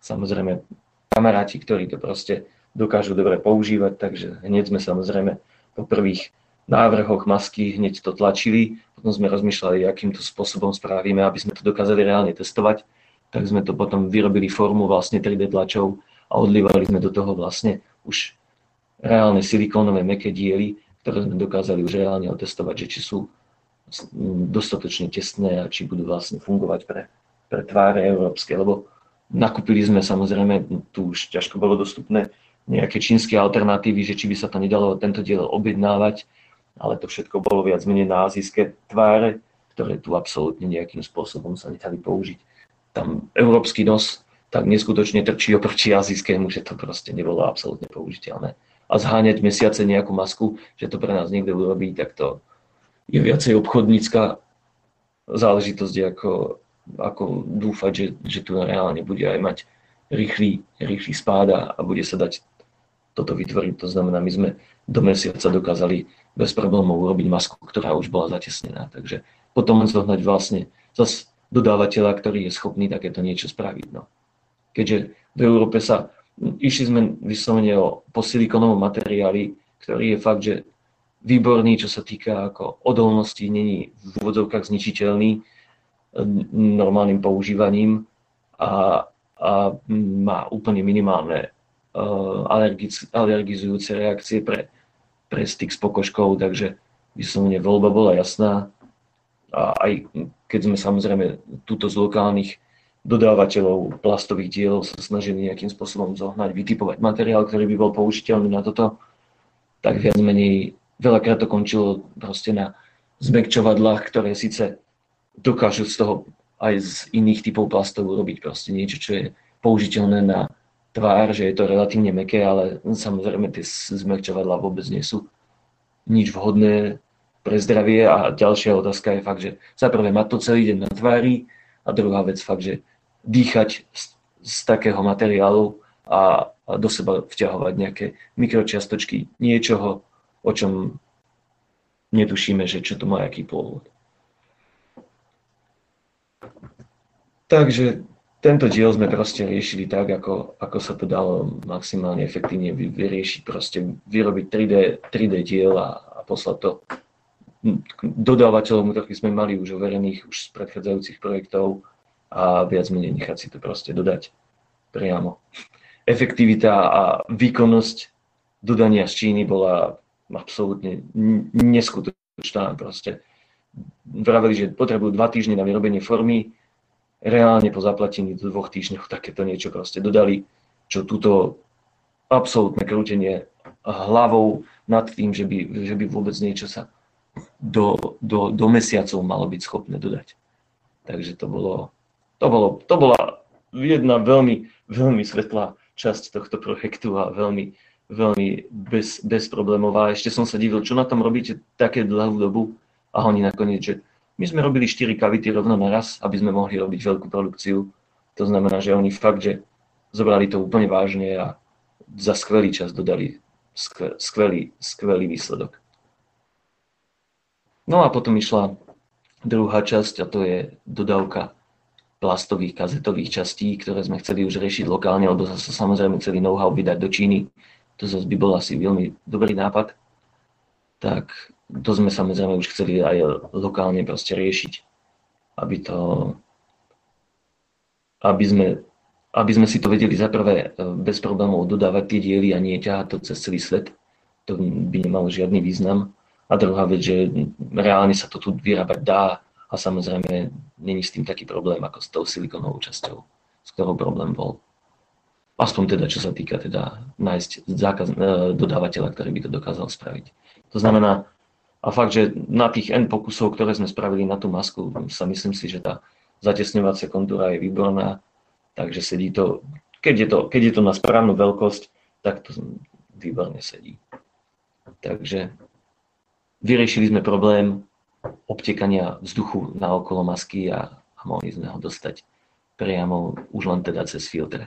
Speaker 2: Samozrejme, kamaráti, ktorí to proste dokážu dobre používať, takže hneď sme samozrejme po prvých návrhoch masky hneď to tlačili, potom sme rozmýšľali, akým to spôsobom spravíme, aby sme to dokázali reálne testovať tak sme to potom vyrobili formu vlastne 3D tlačov a odlívali sme do toho vlastne už reálne silikónové meké diely, ktoré sme dokázali už reálne otestovať, že či sú dostatočne tesné a či budú vlastne fungovať pre, pre tváre európske, lebo nakúpili sme samozrejme, tu už ťažko bolo dostupné nejaké čínske alternatívy, že či by sa to nedalo tento diel objednávať, ale to všetko bolo viac menej na azijské tváre, ktoré tu absolútne nejakým spôsobom sa nedali použiť tam európsky nos tak neskutočne trčí oproti azijskému, že to proste nebolo absolútne použiteľné. A zháňať mesiace nejakú masku, že to pre nás niekto urobí, tak to je viacej obchodnícka záležitosť, ako, ako dúfať, že, že tu reálne bude aj mať rýchly, rýchly spáda a bude sa dať toto vytvoriť. To znamená, my sme do mesiaca dokázali bez problémov urobiť masku, ktorá už bola zatesnená. Takže potom zohnať vlastne zase dodávateľa, ktorý je schopný takéto niečo spraviť. No. Keďže v Európe sa, išli sme vyslovene o, po silikonovom materiáli, ktorý je fakt, že výborný, čo sa týka ako odolnosti, není v úvodzovkách zničiteľný normálnym používaním a, a má úplne minimálne uh, alergiz, alergizujúce reakcie pre, pre styk s pokožkou, takže vyslovene voľba bola jasná a aj keď sme samozrejme túto z lokálnych dodávateľov plastových dielov sa snažili nejakým spôsobom zohnať, vytipovať materiál, ktorý by bol použiteľný na toto, tak viac menej veľakrát to končilo proste na zmekčovadlách, ktoré síce dokážu z toho aj z iných typov plastov urobiť proste niečo, čo je použiteľné na tvár, že je to relatívne meké, ale samozrejme tie zmekčovadlá vôbec nie sú nič vhodné pre zdravie a ďalšia otázka je fakt, že za prvé mať to celý deň na tvári a druhá vec fakt, že dýchať z, z takého materiálu a, a do seba vťahovať nejaké mikročiastočky niečoho, o čom netušíme, že čo to má aký pôvod. Takže tento diel sme proste riešili tak, ako, ako sa to dalo maximálne efektívne vyriešiť, proste vyrobiť 3D, 3D diel a, a poslať to dodávateľom, ktorých sme mali už overených už z predchádzajúcich projektov a viac menej nechať si to proste dodať priamo. Efektivita a výkonnosť dodania z Číny bola absolútne neskutočná. Proste vraveli, že potrebujú dva týždne na vyrobenie formy, reálne po zaplatení do dvoch týždňov takéto niečo proste dodali, čo túto absolútne krútenie hlavou nad tým, že by, že by vôbec niečo sa do, do, do mesiacov malo byť schopné dodať. Takže to bolo, to bolo, to bola jedna veľmi, veľmi svetlá časť tohto projektu a veľmi, veľmi bez, bezproblémová. Ešte som sa divil, čo na tom robíte také dlhú dobu a oni nakoniec, že my sme robili 4 kavity rovno naraz, aby sme mohli robiť veľkú produkciu. To znamená, že oni fakt, že zobrali to úplne vážne a za skvelý čas dodali skvelý, skvelý výsledok. No a potom išla druhá časť a to je dodávka plastových kazetových častí, ktoré sme chceli už riešiť lokálne, lebo zase samozrejme chceli know-how vydať do Číny. To zase by bol asi veľmi dobrý nápad. Tak to sme samozrejme už chceli aj lokálne proste riešiť, aby to, aby sme, aby sme si to vedeli za prvé e, bez problémov dodávať tie diely a nie ťahať to cez celý svet. To by nemalo žiadny význam. A druhá vec, že reálne sa to tu vyrábať dá a samozrejme není s tým taký problém ako s tou silikonovou časťou, s ktorou problém bol. Aspoň teda, čo sa týka teda nájsť zákaz, e, dodávateľa, ktorý by to dokázal spraviť. To znamená, a fakt, že na tých N pokusov, ktoré sme spravili na tú masku, sa myslím si, že tá zatesňovacia kontúra je výborná, takže sedí to, keď je to, keď je to na správnu veľkosť, tak to výborne sedí. Takže Vyriešili sme problém obtekania vzduchu na okolo masky a, a mohli sme ho dostať priamo už len teda cez filtre.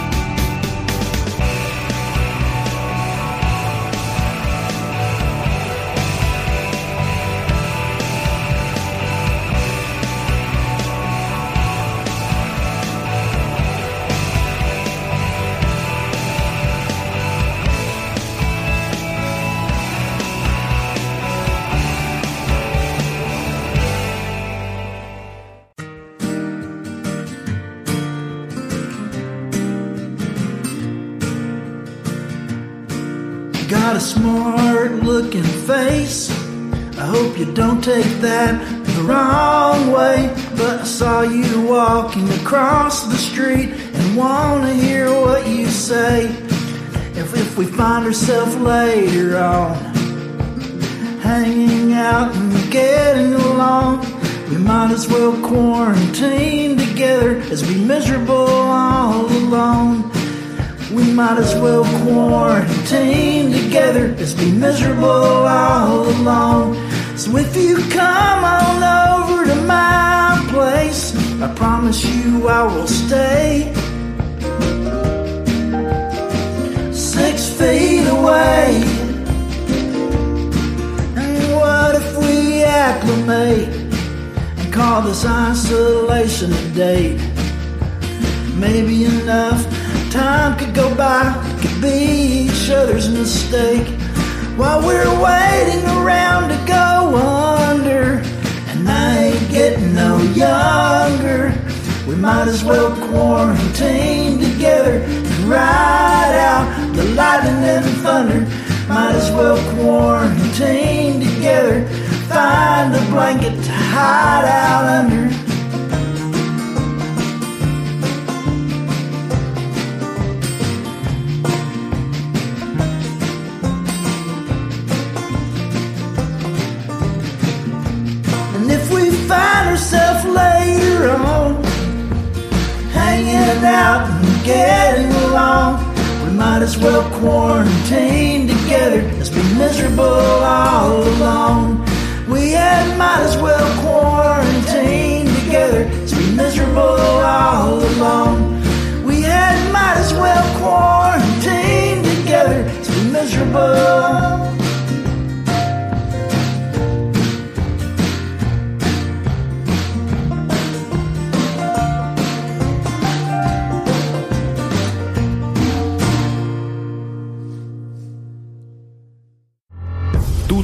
Speaker 3: Take that the wrong way. But I saw you walking across the street and wanna hear what you say. If, if we find ourselves later on, hanging out and getting along, we might as well quarantine together as be miserable all alone. We might as well quarantine together as be miserable all alone. So if you come on over to my place, I promise you I will stay six feet away. And what if we acclimate and call this isolation a date? Maybe enough time could go by, could be each other's mistake while we're waiting around to go under. And I ain't getting no younger. We might as well quarantine together and ride out the lightning and the thunder. Might as well quarantine together, find a blanket to hide out under. Out and getting along. We might as well quarantine together as be miserable all alone. We had might as well quarantine together as be miserable all alone. We had might as well quarantine together as be miserable.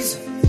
Speaker 4: reason.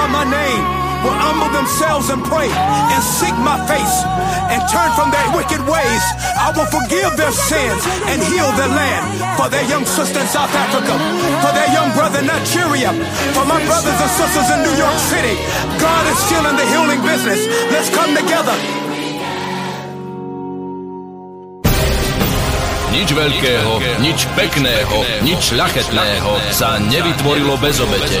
Speaker 4: upon
Speaker 5: my name will humble themselves and pray and seek my face and turn from their wicked ways, I will forgive their sins and heal their land. For their young sister in South Africa, for their young brother in Nigeria, for my brothers and sisters in New York City, God is still in the healing business. Let's come together.
Speaker 6: Nič veľkého, nič pekného, nič ľachetného sa nevytvorilo bez obete.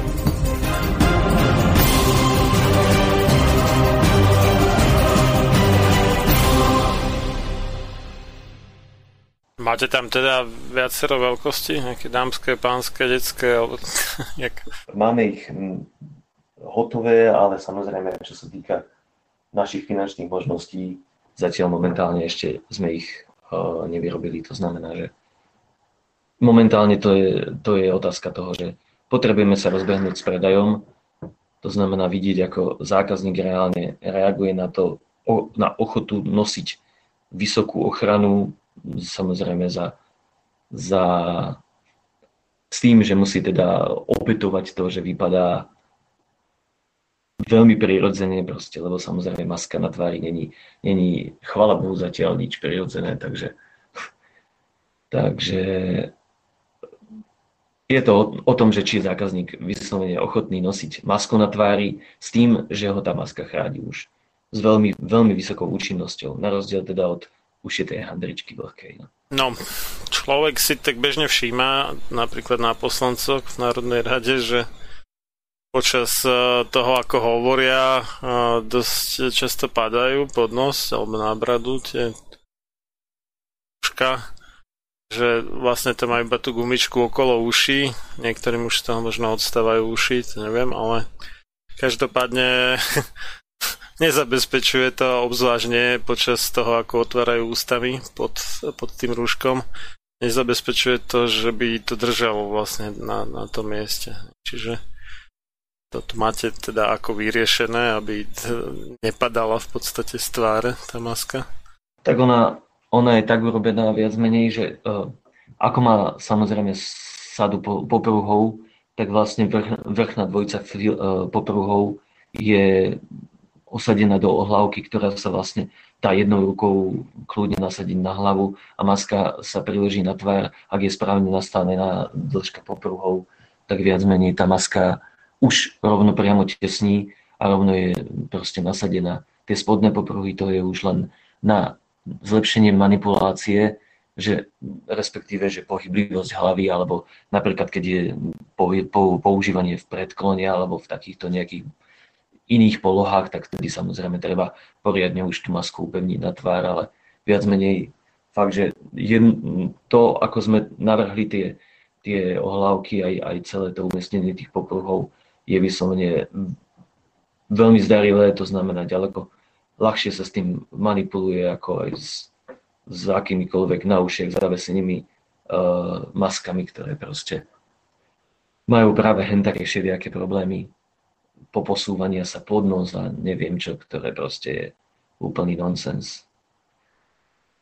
Speaker 1: máte tam teda viacero veľkosti? Nejaké dámske, pánske, detské? Alebo...
Speaker 2: Máme ich hm, hotové, ale samozrejme, čo sa týka našich finančných možností, zatiaľ momentálne ešte sme ich uh, nevyrobili. To znamená, že momentálne to je, to je otázka toho, že potrebujeme sa rozbehnúť s predajom, to znamená vidieť, ako zákazník reálne reaguje na to, na ochotu nosiť vysokú ochranu, samozrejme za, za s tým, že musí teda opätovať to, že vypadá veľmi prirodzene proste, lebo samozrejme maska na tvári není, není chvala Bohu zatiaľ nič prirodzené, takže, takže je to o, o tom, že či je zákazník vyslovene ochotný nosiť masku na tvári s tým, že ho tá maska chráni už s veľmi, veľmi vysokou účinnosťou, na rozdiel teda od ušitej handričky vlhkej. No.
Speaker 1: no, človek si tak bežne všíma, napríklad na poslancoch v Národnej rade, že počas e, toho, ako hovoria, e, dosť často padajú pod nos alebo na bradu tie uška, že vlastne to majú iba tú gumičku okolo uší, niektorým už z toho možno odstávajú uši, to neviem, ale každopádne nezabezpečuje to obzvlášť nie počas toho, ako otvárajú ústavy pod, pod tým rúškom. Nezabezpečuje to, že by to držalo vlastne na, na tom mieste. Čiže toto máte teda ako vyriešené, aby nepadala v podstate z tváre tá maska?
Speaker 2: Tak ona, ona je tak urobená viac menej, že uh, ako má samozrejme sadu po, popruhov, tak vlastne vrch, vrchná dvojica uh, popruhov je osadená do ohlavky, ktorá sa vlastne dá jednou rukou kľudne nasadiť na hlavu a maska sa priloží na tvár. Ak je správne nastavená dĺžka popruhov, tak viac menej tá maska už rovno priamo tesní a rovno je proste nasadená. Tie spodné popruhy to je už len na zlepšenie manipulácie, že respektíve, že pohyblivosť hlavy, alebo napríklad, keď je používanie v predklone alebo v takýchto nejakých iných polohách, tak vtedy samozrejme treba poriadne už tú masku upevniť na tvár, ale viac menej fakt, že je to, ako sme navrhli tie, tie ohlávky, aj, aj celé to umiestnenie tých popruhov, je vyslovene veľmi zdarilé, to znamená ďaleko ľahšie sa s tým manipuluje ako aj s, s akýmikoľvek na ušiach zavesenými uh, maskami, ktoré proste majú práve hen také všelijaké problémy poposúvania sa pod nos a neviem čo, ktoré proste je úplný nonsens.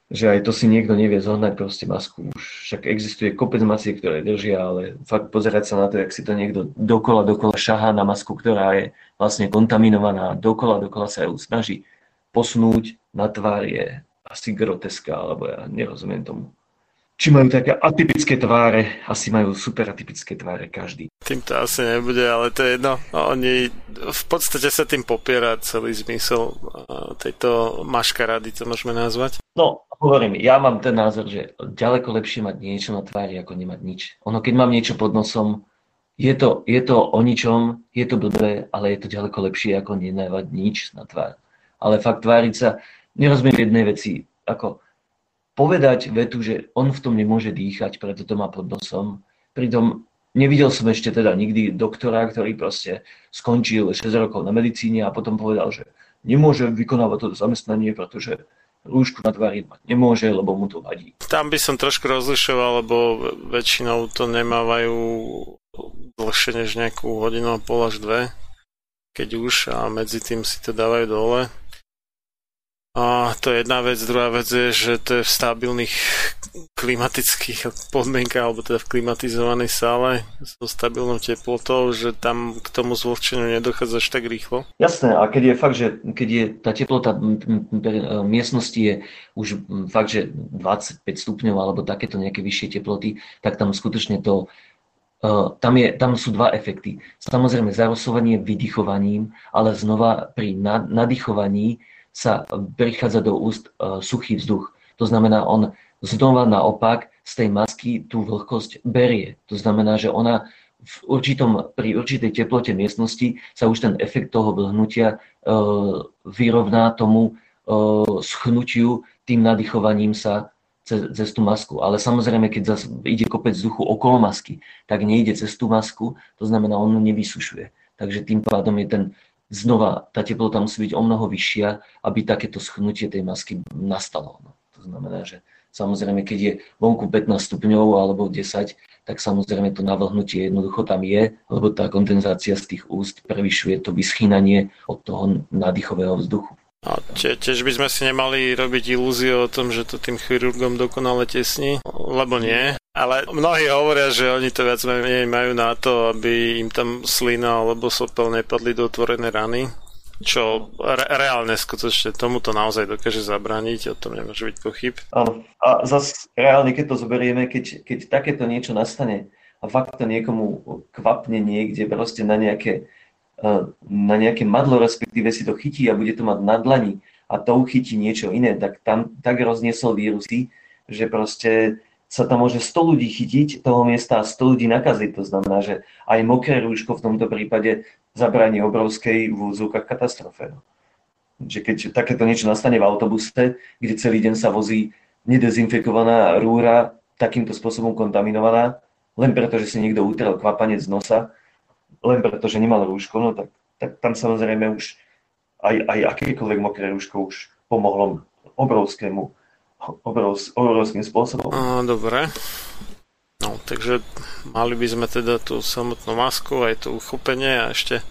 Speaker 2: Že aj to si niekto nevie zohnať proste masku. Už však existuje kopec masiek, ktoré držia, ale fakt pozerať sa na to, jak si to niekto dokola, dokola šahá na masku, ktorá je vlastne kontaminovaná, dokola, dokola sa ju snaží posunúť na tvár je asi groteska, alebo ja nerozumiem tomu či majú také atypické tváre. Asi majú super atypické tváre každý.
Speaker 1: Tým to asi nebude, ale to je jedno. Oni v podstate sa tým popiera celý zmysel tejto maškarady, to môžeme nazvať.
Speaker 2: No, hovorím, ja mám ten názor, že ďaleko lepšie mať niečo na tvári, ako nemať nič. Ono, keď mám niečo pod nosom, je to, je to o ničom, je to blbé, ale je to ďaleko lepšie, ako nenávať nič na tvár. Ale fakt tváriť sa, nerozumiem jednej veci, ako povedať vetu, že on v tom nemôže dýchať, preto to má pod nosom. Pritom nevidel som ešte teda nikdy doktora, ktorý proste skončil 6 rokov na medicíne a potom povedal, že nemôže vykonávať toto zamestnanie, pretože rúšku na tvári mať nemôže, lebo mu to vadí.
Speaker 1: Tam by som trošku rozlišoval, lebo väčšinou to nemávajú dlhšie než nejakú hodinu a pol až dve, keď už a medzi tým si to dávajú dole. A to je jedna vec. Druhá vec je, že to je v stabilných klimatických podmienkach, alebo teda v klimatizovanej sále so stabilnou teplotou, že tam k tomu zvlhčeniu nedochádza až tak rýchlo.
Speaker 2: Jasné, a keď je fakt, že keď je tá teplota miestnosti je už fakt, že 25 stupňov alebo takéto nejaké vyššie teploty, tak tam skutočne to tam, je, tam sú dva efekty. Samozrejme zarosovanie vydychovaním, ale znova pri nadýchovaní sa prichádza do úst e, suchý vzduch. To znamená, on znova naopak z tej masky tú vlhkosť berie. To znamená, že ona v určitom, pri určitej teplote miestnosti sa už ten efekt toho vlhnutia e, vyrovná tomu e, schnutiu tým nadýchovaním sa cez, cez tú masku. Ale samozrejme, keď zase ide kopec vzduchu okolo masky, tak nejde cez tú masku, to znamená, on nevysušuje. Takže tým pádom je ten znova, tá teplota musí byť o mnoho vyššia, aby takéto schnutie tej masky nastalo. No. To znamená, že samozrejme, keď je vonku 15 stupňov alebo 10, tak samozrejme to navlhnutie jednoducho tam je, lebo tá kondenzácia z tých úst prevyšuje to vyschýnanie od toho nádychového vzduchu.
Speaker 1: A tie, tiež by sme si nemali robiť ilúzie o tom, že to tým chirurgom dokonale tesní, lebo nie. Ale mnohí hovoria, že oni to viac menej majú na to, aby im tam slina alebo sopel nepadli do otvorené rany. Čo re- reálne skutočne tomuto naozaj dokáže zabrániť, o tom nemôže byť pochyb.
Speaker 2: Áno. A zase reálne, keď to zoberieme, keď, keď takéto niečo nastane a fakt to niekomu kvapne niekde proste na nejaké na nejaké madlo, respektíve si to chytí a bude to mať na dlani a to uchytí niečo iné, tak tam tak rozniesol vírusy, že proste sa tam môže 100 ľudí chytiť toho miesta a 100 ľudí nakaziť. To znamená, že aj mokré rúško v tomto prípade zabráni obrovskej v úzvukách katastrofe. Že keď takéto niečo nastane v autobuse, kde celý deň sa vozí nedezinfikovaná rúra takýmto spôsobom kontaminovaná, len preto, že si niekto utrel kvapanec z nosa, len preto, že nemal rúško, no tak, tak tam samozrejme už aj, aj akékoľvek mokré rúško už pomohlo obrovskému, obrovs, obrovským spôsobom.
Speaker 1: A, dobre. No, takže mali by sme teda tú samotnú masku, aj to uchopenie a ešte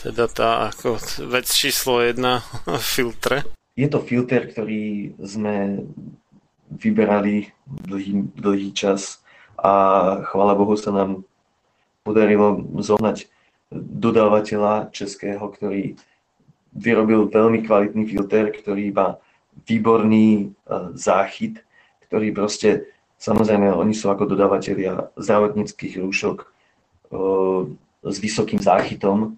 Speaker 1: teda tá ako vec číslo jedna, filtre.
Speaker 2: Je to filter, ktorý sme vyberali dlhý, dlhý čas a chvála Bohu sa nám podarilo zohnať dodávateľa českého, ktorý vyrobil veľmi kvalitný filter, ktorý má výborný e, záchyt, ktorý proste, samozrejme, oni sú ako dodávateľia zdravotníckých rúšok e, s vysokým záchytom, e,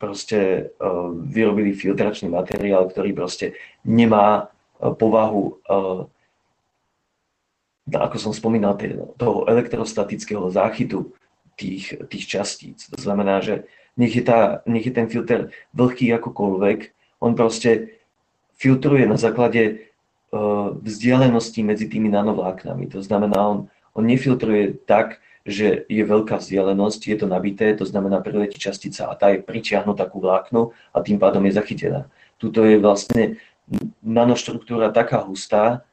Speaker 2: proste vyrobili filtračný materiál, ktorý proste nemá povahu ako som spomínal, toho elektrostatického záchytu tých, tých častíc. To znamená, že nech je, tá, nech je ten filter vlhký akokoľvek, on proste filtruje na základe uh, vzdialenosti medzi tými nanovláknami. To znamená, on, on nefiltruje tak, že je veľká vzdialenosť, je to nabité, to znamená priletí častica a tá je pritiahnutá ku vláknu a tým pádom je zachytená. Tuto je vlastne nanoštruktúra taká hustá,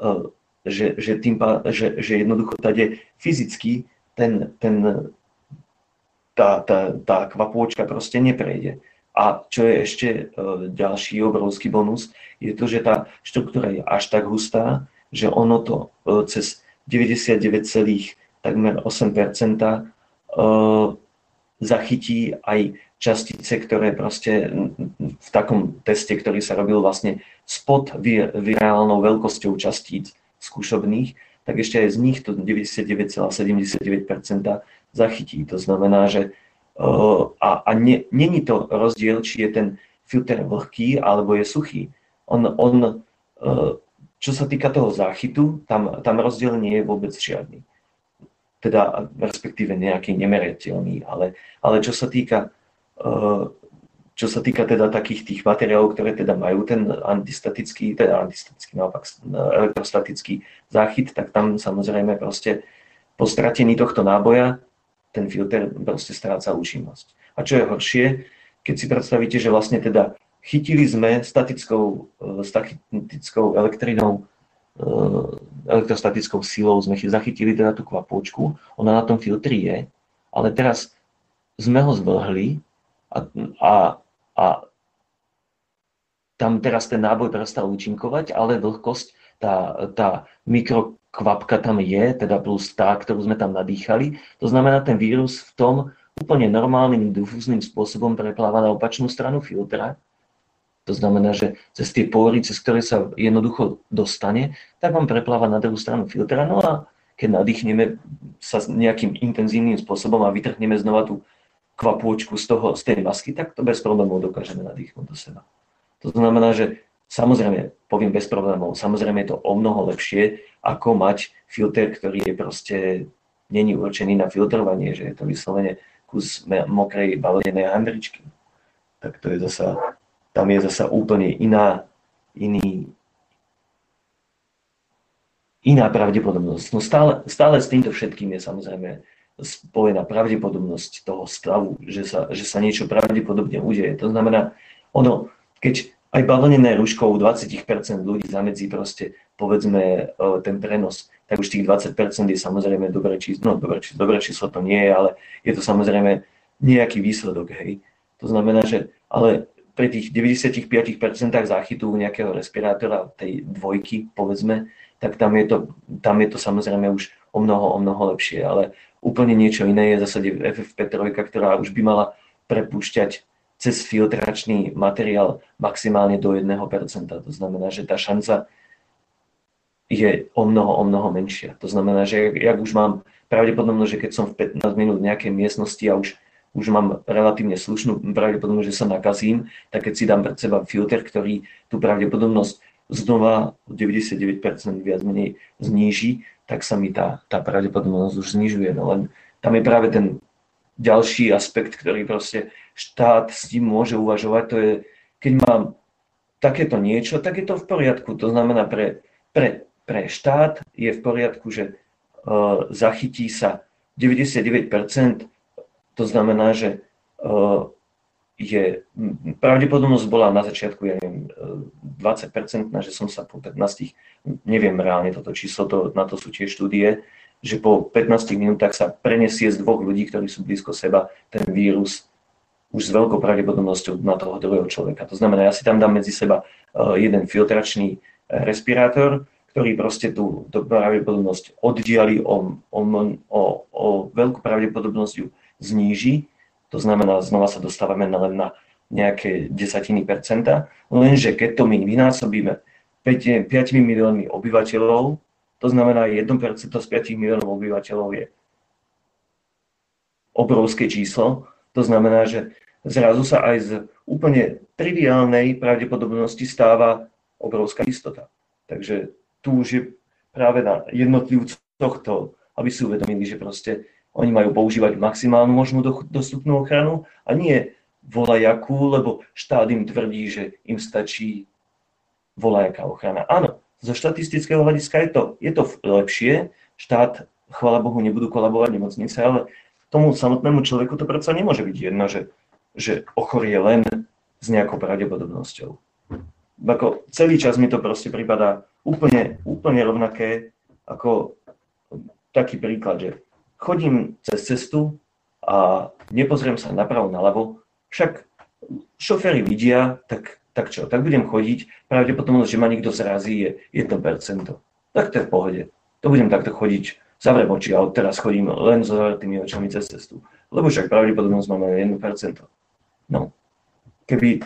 Speaker 2: uh, že, že, tým, že, že jednoducho tady fyzicky ten, ten, tá, tá, tá kvapôčka proste neprejde. A čo je ešte e, ďalší obrovský bonus, je to, že tá štruktúra je až tak hustá, že ono to e, cez 99,8% e, zachytí aj častice, ktoré proste v takom teste, ktorý sa robil vlastne spod virálnou veľkosťou častíc, skúšobných, tak ešte aj z nich to 99,79% zachytí. To znamená, že a, a není to rozdiel, či je ten filter vlhký alebo je suchý. On, on, čo sa týka toho záchytu, tam, tam rozdiel nie je vôbec žiadny. Teda respektíve nejaký nemeriateľný, ale, ale čo sa týka čo sa týka teda takých tých materiálov, ktoré teda majú ten antistatický, teda antistatický, naopak elektrostatický záchyt, tak tam samozrejme proste po stratení tohto náboja ten filter proste stráca účinnosť. A čo je horšie, keď si predstavíte, že vlastne teda chytili sme statickou, e, statickou elektrinou, e, elektrostatickou silou, sme zachytili teda tú kvapôčku, ona na tom filtri je, ale teraz sme ho zvlhli a, a a tam teraz ten náboj prestal účinkovať, ale vlhkosť, tá, tá mikrokvapka tam je, teda plus tá, ktorú sme tam nadýchali. To znamená, ten vírus v tom úplne normálnym difúzným spôsobom prepláva na opačnú stranu filtra. To znamená, že cez tie pory, cez ktoré sa jednoducho dostane, tak vám prepláva na druhú stranu filtra. No a keď nadýchneme sa nejakým intenzívnym spôsobom a vytrhneme znova tú kvapôčku z, toho, z tej masky, tak to bez problémov dokážeme nadýchnuť do seba. To znamená, že samozrejme, poviem bez problémov, samozrejme je to o mnoho lepšie, ako mať filter, ktorý je proste není určený na filtrovanie, že je to vyslovene kus mokrej balenej handričky. Tak to je zasa, tam je zasa úplne iná, iný, iná pravdepodobnosť. No stále, stále s týmto všetkým je samozrejme spojená pravdepodobnosť toho stavu, že sa, že sa niečo pravdepodobne udeje. To znamená, ono, keď aj bavlnené rúško u 20% ľudí zamedzí proste, povedzme, e, ten prenos, tak už tých 20% je samozrejme dobré číslo, no dobré číslo, dobré číslo to nie je, ale je to samozrejme nejaký výsledok, hej. To znamená, že ale pri tých 95% záchytu nejakého respirátora, tej dvojky, povedzme, tak tam je to, tam je to samozrejme už o mnoho, o mnoho lepšie, ale úplne niečo iné je v zásade FFP3, ktorá už by mala prepúšťať cez filtračný materiál maximálne do 1%. To znamená, že tá šanca je o mnoho, o mnoho menšia. To znamená, že jak už mám pravdepodobnosť, že keď som v 15 minút v nejakej miestnosti a už už mám relatívne slušnú pravdepodobnosť, že sa nakazím, tak keď si dám pred seba filter, ktorý tú pravdepodobnosť znova 99% viac menej zníži, tak sa mi tá, tá pravdepodobnosť už znižuje. No len tam je práve ten ďalší aspekt, ktorý proste štát s tým môže uvažovať, to je, keď mám takéto niečo, tak je to v poriadku. To znamená, pre, pre, pre štát je v poriadku, že uh, zachytí sa 99% to znamená, že eh, je, pravdepodobnosť bola na začiatku, ja neviem, 20%, že som sa po 15, neviem reálne toto číslo, to, na to sú tie štúdie, že po 15 minútach sa prenesie z dvoch ľudí, ktorí sú blízko seba, ten vírus už s veľkou pravdepodobnosťou na toho druhého človeka. To znamená, ja si tam dám medzi seba eh, jeden filtračný eh, respirátor, ktorý proste tú, tú pravdepodobnosť oddiali o, o, o, o veľkú pravdepodobnosť ju zníži. To znamená, znova sa dostávame len na nejaké desatiny percenta, lenže keď to my vynásobíme 5, 5 miliónmi obyvateľov, to znamená 1% z 5 miliónov obyvateľov je obrovské číslo. To znamená, že zrazu sa aj z úplne triviálnej pravdepodobnosti stáva obrovská istota. Takže tu už je práve na jednotlivcoch to, aby si uvedomili, že proste oni majú používať maximálnu možnú dostupnú ochranu a nie volajakú, lebo štát im tvrdí, že im stačí volajaká ochrana. Áno, zo štatistického hľadiska je to, je to lepšie. Štát, chvála Bohu, nebudú kolabovať nemocnice, ale tomu samotnému človeku to predsa nemôže byť jedno, že, že ochorie len s nejakou pravdepodobnosťou. Ako celý čas mi to proste prípada úplne, úplne rovnaké ako taký príklad, že chodím cez cestu a nepozriem sa napravo, naľavo, však šoféry vidia, tak, tak čo, tak budem chodiť, pravdepodobnosť, že ma niekto zrazí je 1%. Tak to je v pohode. To budem takto chodiť, zavriem oči a teraz chodím len s zavretými očami cez cestu. Lebo však pravdepodobnosť máme 1%. No, keby,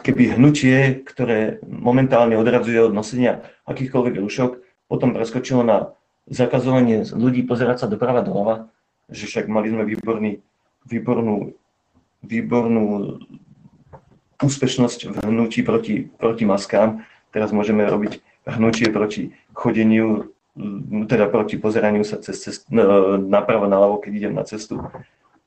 Speaker 2: keby hnutie, ktoré momentálne odradzuje od nosenia akýchkoľvek rušok, potom preskočilo na zakazovanie ľudí pozerať sa doprava doľava, že však mali sme výborný, výbornú, výbornú úspešnosť v hnutí proti, proti maskám. Teraz môžeme robiť hnutie proti chodeniu, teda proti pozeraniu sa cez cest, no, napravo, naľavo, keď idem na cestu.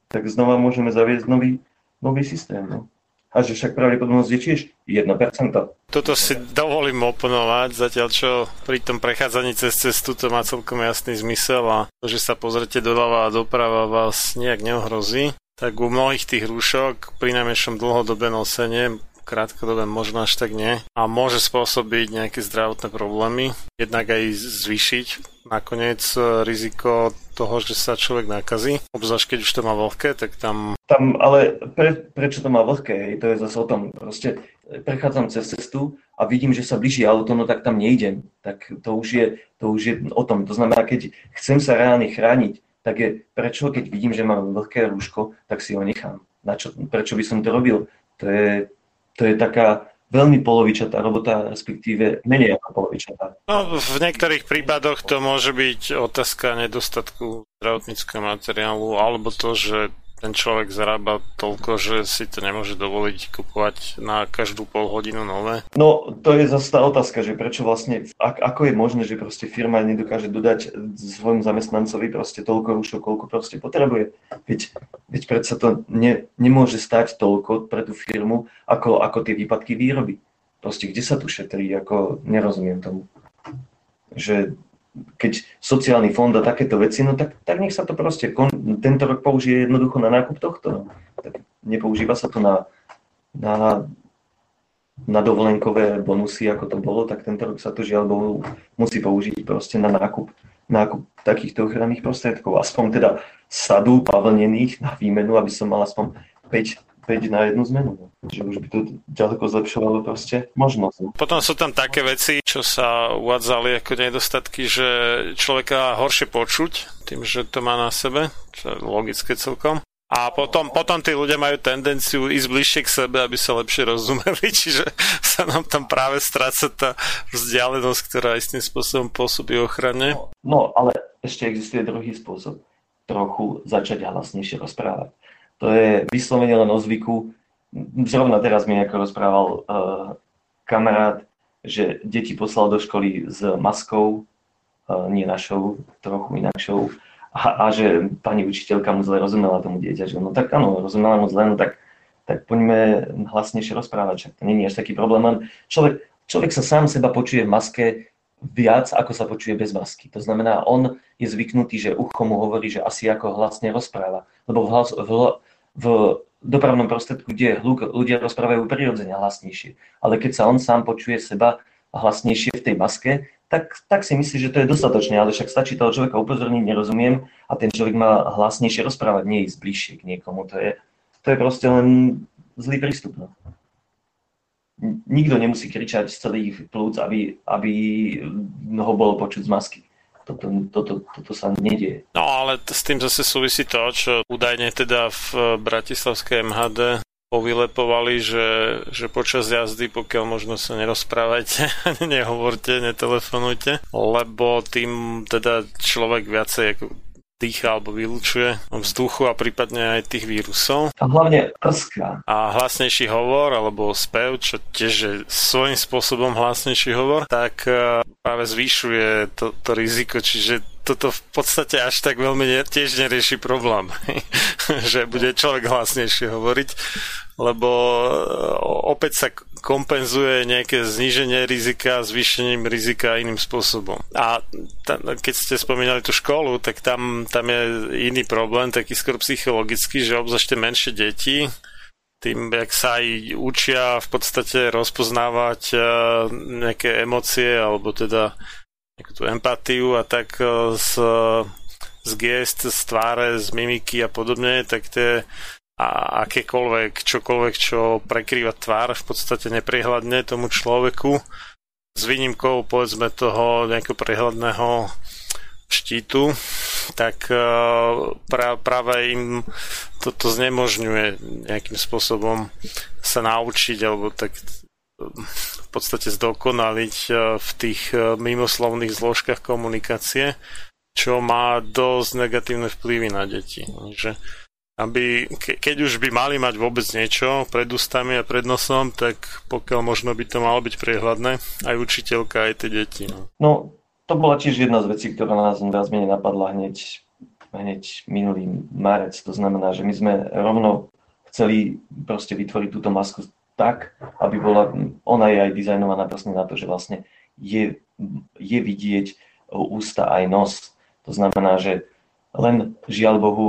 Speaker 2: Tak znova môžeme zaviesť nový, nový systém. No a že však pravdepodobnosť je tiež 1%.
Speaker 1: Toto si dovolím oponovať, zatiaľ čo pri tom prechádzaní cez cestu to má celkom jasný zmysel a to, že sa pozrete doľava a doprava vás nejak neohrozí. Tak u mnohých tých rúšok, pri najmenšom dlhodobé nosenie, krátkodobé možno až tak nie a môže spôsobiť nejaké zdravotné problémy, jednak aj zvýšiť nakoniec e, riziko toho, že sa človek nakazí, obzvlášť keď už to má vlhké, tak tam...
Speaker 2: Tam, ale pre, prečo to má vlhké, hej, to je zase o tom, proste prechádzam cez cestu a vidím, že sa blíži auto, no tak tam nejdem. Tak to už je, to už je o tom. To znamená, keď chcem sa reálne chrániť, tak je prečo, keď vidím, že mám vlhké rúško, tak si ho nechám. Na čo, prečo by som to robil? To je, to je taká veľmi polovičatá robota, respektíve menej ako polovičatá.
Speaker 1: No, v niektorých prípadoch to môže byť otázka nedostatku zdravotníckého materiálu, alebo to, že ten človek zarába toľko, že si to nemôže dovoliť kupovať na každú pol hodinu nové?
Speaker 2: No, to je zase tá otázka, že prečo vlastne, ak, ako je možné, že proste firma nedokáže dodať svojmu zamestnancovi proste toľko rúšok, koľko proste potrebuje. Veď, veď predsa to ne, nemôže stať toľko pre tú firmu, ako, ako tie výpadky výroby. Proste kde sa tu šetrí, ako nerozumiem tomu. že keď sociálny fond a takéto veci, no tak, tak nech sa to proste kon, tento rok použije jednoducho na nákup tohto. No. Tak nepoužíva sa to na, na, na dovolenkové bonusy, ako to bolo, tak tento rok sa to žiaľ Bohu musí použiť proste na nákup, nákup takýchto ochranných prostriedkov. Aspoň teda sadu pavlnených na výmenu, aby som mal aspoň 5 5 na jednu zmenu. Že už by to ďaleko zlepšovalo proste možnosť.
Speaker 1: Potom sú tam také veci, čo sa uvádzali ako nedostatky, že človeka horšie počuť tým, že to má na sebe, čo je logické celkom. A potom, potom tí ľudia majú tendenciu ísť bližšie k sebe, aby sa lepšie rozumeli, čiže sa nám tam práve stráca tá vzdialenosť, ktorá istým spôsobom pôsobí ochrane.
Speaker 2: No, no, ale ešte existuje druhý spôsob. Trochu začať hlasnejšie rozprávať to je vyslovene len o zvyku. Zrovna teraz mi ako rozprával uh, kamarát, že deti poslal do školy s maskou, uh, nie našou, trochu inakšou, a, a že pani učiteľka mu zle rozumela tomu dieťa, že no tak áno, rozumela mu zle, no tak, tak poďme hlasnejšie rozprávať, však to nie je až taký problém, len človek, človek sa sám seba počuje v maske viac, ako sa počuje bez masky. To znamená, on je zvyknutý, že ucho mu hovorí, že asi ako hlasne rozpráva, lebo v, hlas, v, v dopravnom prostriedku, kde ľudia rozprávajú prirodzene hlasnejšie. Ale keď sa on sám počuje seba hlasnejšie v tej maske, tak, tak si myslí, že to je dostatočné, ale však stačí toho človeka upozorniť, nerozumiem a ten človek má hlasnejšie rozprávať, nie ísť bližšie k niekomu. To je, to je proste len zlý prístup. No. Nikto nemusí kričať z celých plúc, aby, aby ho bolo počuť z masky toto, toto, toto sa nedieje.
Speaker 1: No ale s tým zase súvisí to, čo údajne teda v Bratislavskej MHD povylepovali, že, že počas jazdy, pokiaľ možno sa nerozprávajte, nehovorte, netelefonujte, lebo tým teda človek viacej ako dýcha alebo vylučuje vzduchu a prípadne aj tých vírusov.
Speaker 2: A hlavne prská.
Speaker 1: A hlasnejší hovor alebo spev, čo tiež je svojím spôsobom hlasnejší hovor, tak e, práve zvyšuje to, to riziko, čiže toto v podstate až tak veľmi ne, tiež nerieši problém, že bude človek hlasnejšie hovoriť, lebo e, opäť sa kompenzuje nejaké zníženie rizika zvýšením rizika iným spôsobom. A tam, keď ste spomínali tú školu, tak tam, tam je iný problém, taký skôr psychologický, že obzvlášť menšie deti, tým, jak sa aj učia v podstate rozpoznávať e, nejaké emócie, alebo teda nejakú tú empatiu a tak e, z, z gest, z tváre, z mimiky a podobne, tak tie a akékoľvek, čokoľvek, čo prekrýva tvár v podstate neprehľadne tomu človeku. S výnimkou povedzme toho nejakého prehľadného štítu, tak e, pra, práve im toto znemožňuje nejakým spôsobom sa naučiť alebo tak v podstate zdokonaliť e, v tých mimoslovných zložkách komunikácie, čo má dosť negatívne vplyvy na deti. Takže aby ke, keď už by mali mať vôbec niečo pred ústami a pred nosom, tak pokiaľ možno by to malo byť priehľadné, aj učiteľka, aj tie deti. No.
Speaker 2: no, to bola tiež jedna z vecí, ktorá nás viac menej napadla hneď, hneď minulý marec. To znamená, že my sme rovno chceli proste vytvoriť túto masku tak, aby bola, ona je aj dizajnovaná presne na to, že vlastne je, je vidieť ústa aj nos. To znamená, že len žiaľ Bohu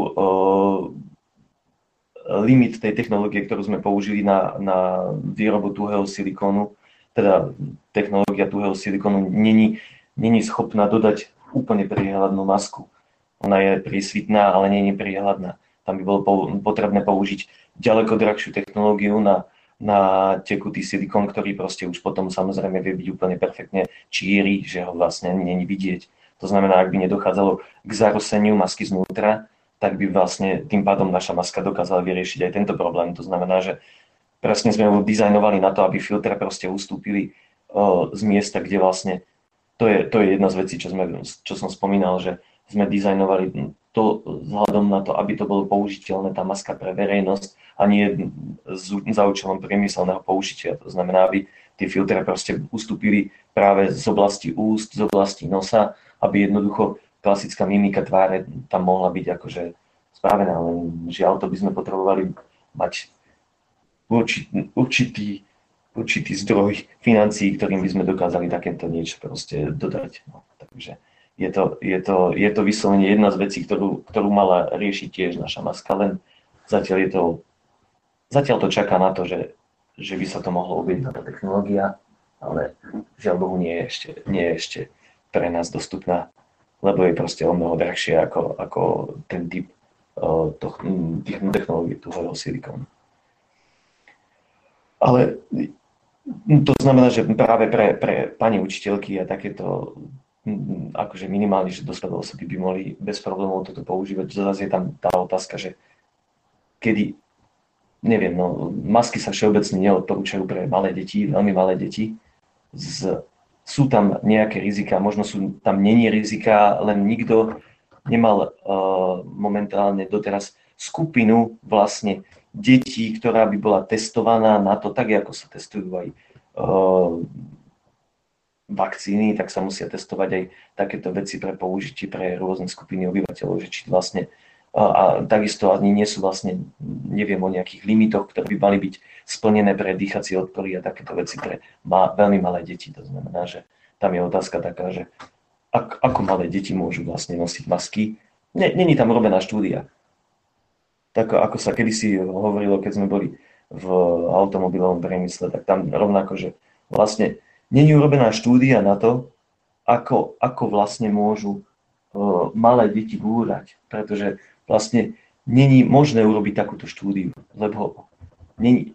Speaker 2: limit tej technológie, ktorú sme použili na, na výrobu tuhého silikónu, teda technológia tuhého silikónu není, není schopná dodať úplne priehľadnú masku. Ona je prísvitná, ale není priehľadná. Tam by bolo potrebné použiť ďaleko drahšiu technológiu na, na tekutý silikón, ktorý proste už potom samozrejme vie byť úplne perfektne číry, že ho vlastne není vidieť. To znamená, ak by nedochádzalo k zaroseniu masky znútra, tak by vlastne tým pádom naša maska dokázala vyriešiť aj tento problém. To znamená, že presne sme ju dizajnovali na to, aby filtre proste ustúpili z miesta, kde vlastne, to je, to je jedna z vecí, čo, sme, čo som spomínal, že sme dizajnovali to vzhľadom na to, aby to bolo použiteľné, tá maska pre verejnosť a nie za účelom priemyselného použitia. To znamená, aby tie filtre proste ustúpili práve z oblasti úst, z oblasti nosa, aby jednoducho klasická mimika tváre tam mohla byť akože spravená, len žiaľ to by sme potrebovali mať určitý, určitý určitý zdroj financií, ktorým by sme dokázali takéto niečo proste dodať. No, takže je to, je, to, je to vyslovene jedna z vecí, ktorú, ktorú mala riešiť tiež naša maska, len zatiaľ je to, zatiaľ to čaká na to, že, že by sa to mohlo objaviť táto technológia, ale žiaľ Bohu nie je ešte, nie je ešte pre nás dostupná, lebo je proste o mnoho drahšie ako, ako ten typ uh, to, tých technológií tuhého silikónu. Ale to znamená, že práve pre, pre pani učiteľky a takéto akože minimálne, že dospelé osoby by mohli bez problémov toto používať. Zase je tam tá otázka, že kedy, neviem, no, masky sa všeobecne neodporúčajú pre malé deti, veľmi malé deti. Z, sú tam nejaké rizika, možno sú tam není rizika, len nikto nemal uh, momentálne doteraz skupinu vlastne detí, ktorá by bola testovaná na to, tak ako sa testujú aj uh, vakcíny, tak sa musia testovať aj takéto veci pre použitie pre rôzne skupiny obyvateľov, že či vlastne a, a takisto ani nie sú vlastne, neviem o nejakých limitoch, ktoré by mali byť splnené pre dýchacie odpory a takéto veci pre ma, veľmi malé deti. To znamená, že tam je otázka taká, že ak, ako malé deti môžu vlastne nosiť masky. Není tam robená štúdia. Tak ako sa kedysi hovorilo, keď sme boli v automobilovom priemysle, tak tam rovnako, že vlastne Není urobená štúdia na to, ako, ako vlastne môžu uh, malé deti búrať, pretože vlastne není možné urobiť takúto štúdiu, lebo není,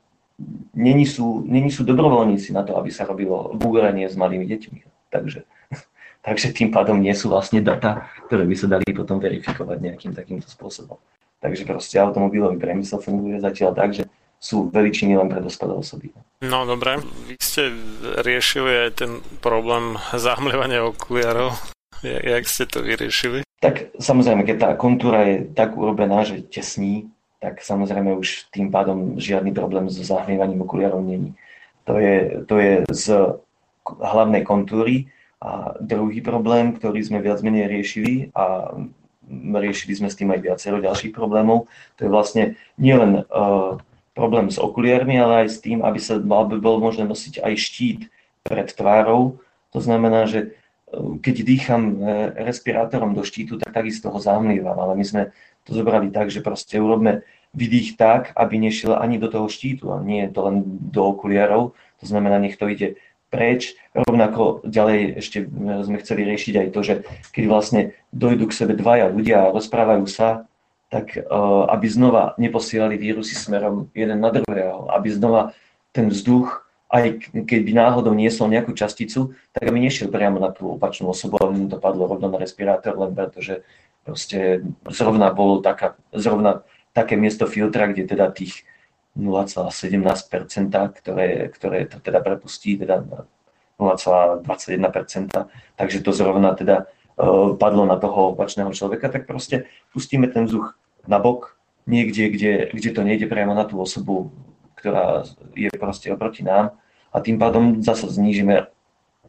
Speaker 2: není, sú, není sú dobrovoľníci na to, aby sa robilo búranie s malými deťmi. Takže, takže tým pádom nie sú vlastne data, ktoré by sa dali potom verifikovať nejakým takýmto spôsobom. Takže proste automobilový priemysel funguje zatiaľ tak, že sú veličiny len pre dospelé osoby.
Speaker 1: No dobre, vy ste riešili aj ten problém zahmlievania okuliarov. Jak ste to vyriešili?
Speaker 2: Tak samozrejme, keď tá kontúra je tak urobená, že tesní, tak samozrejme už tým pádom žiadny problém so zahmlievaním okuliarov není. To je, to je z hlavnej kontúry. A druhý problém, ktorý sme viac menej riešili a riešili sme s tým aj viacero ďalších problémov, to je vlastne nielen uh, problém s okuliarmi, ale aj s tým, aby sa aby bolo možné nosiť aj štít pred tvárou. To znamená, že e, keď dýcham e, respirátorom do štítu, tak takisto ho zahmlievam, ale my sme to zobrali tak, že proste urobme vydých tak, aby nešiel ani do toho štítu, a nie to len do okuliarov. To znamená, nech to ide preč. Rovnako ďalej ešte e, sme chceli riešiť aj to, že keď vlastne dojdu k sebe dvaja ľudia a rozprávajú sa, tak uh, aby znova neposielali vírusy smerom jeden na druhého, aby znova ten vzduch, aj keď by náhodou niesol nejakú časticu, tak aby nešiel priamo na tú opačnú osobu, aby mu to padlo rovno na respirátor, len preto, že proste zrovna bolo taká, zrovna také miesto filtra, kde teda tých 0,17%, ktoré, ktoré to teda prepustí, teda 0,21%, takže to zrovna teda Eh, padlo na toho opačného človeka, tak proste pustíme ten vzduch na bok, niekde, kde, kde to nejde priamo na tú osobu, ktorá je proste oproti nám a tým pádom zase znížime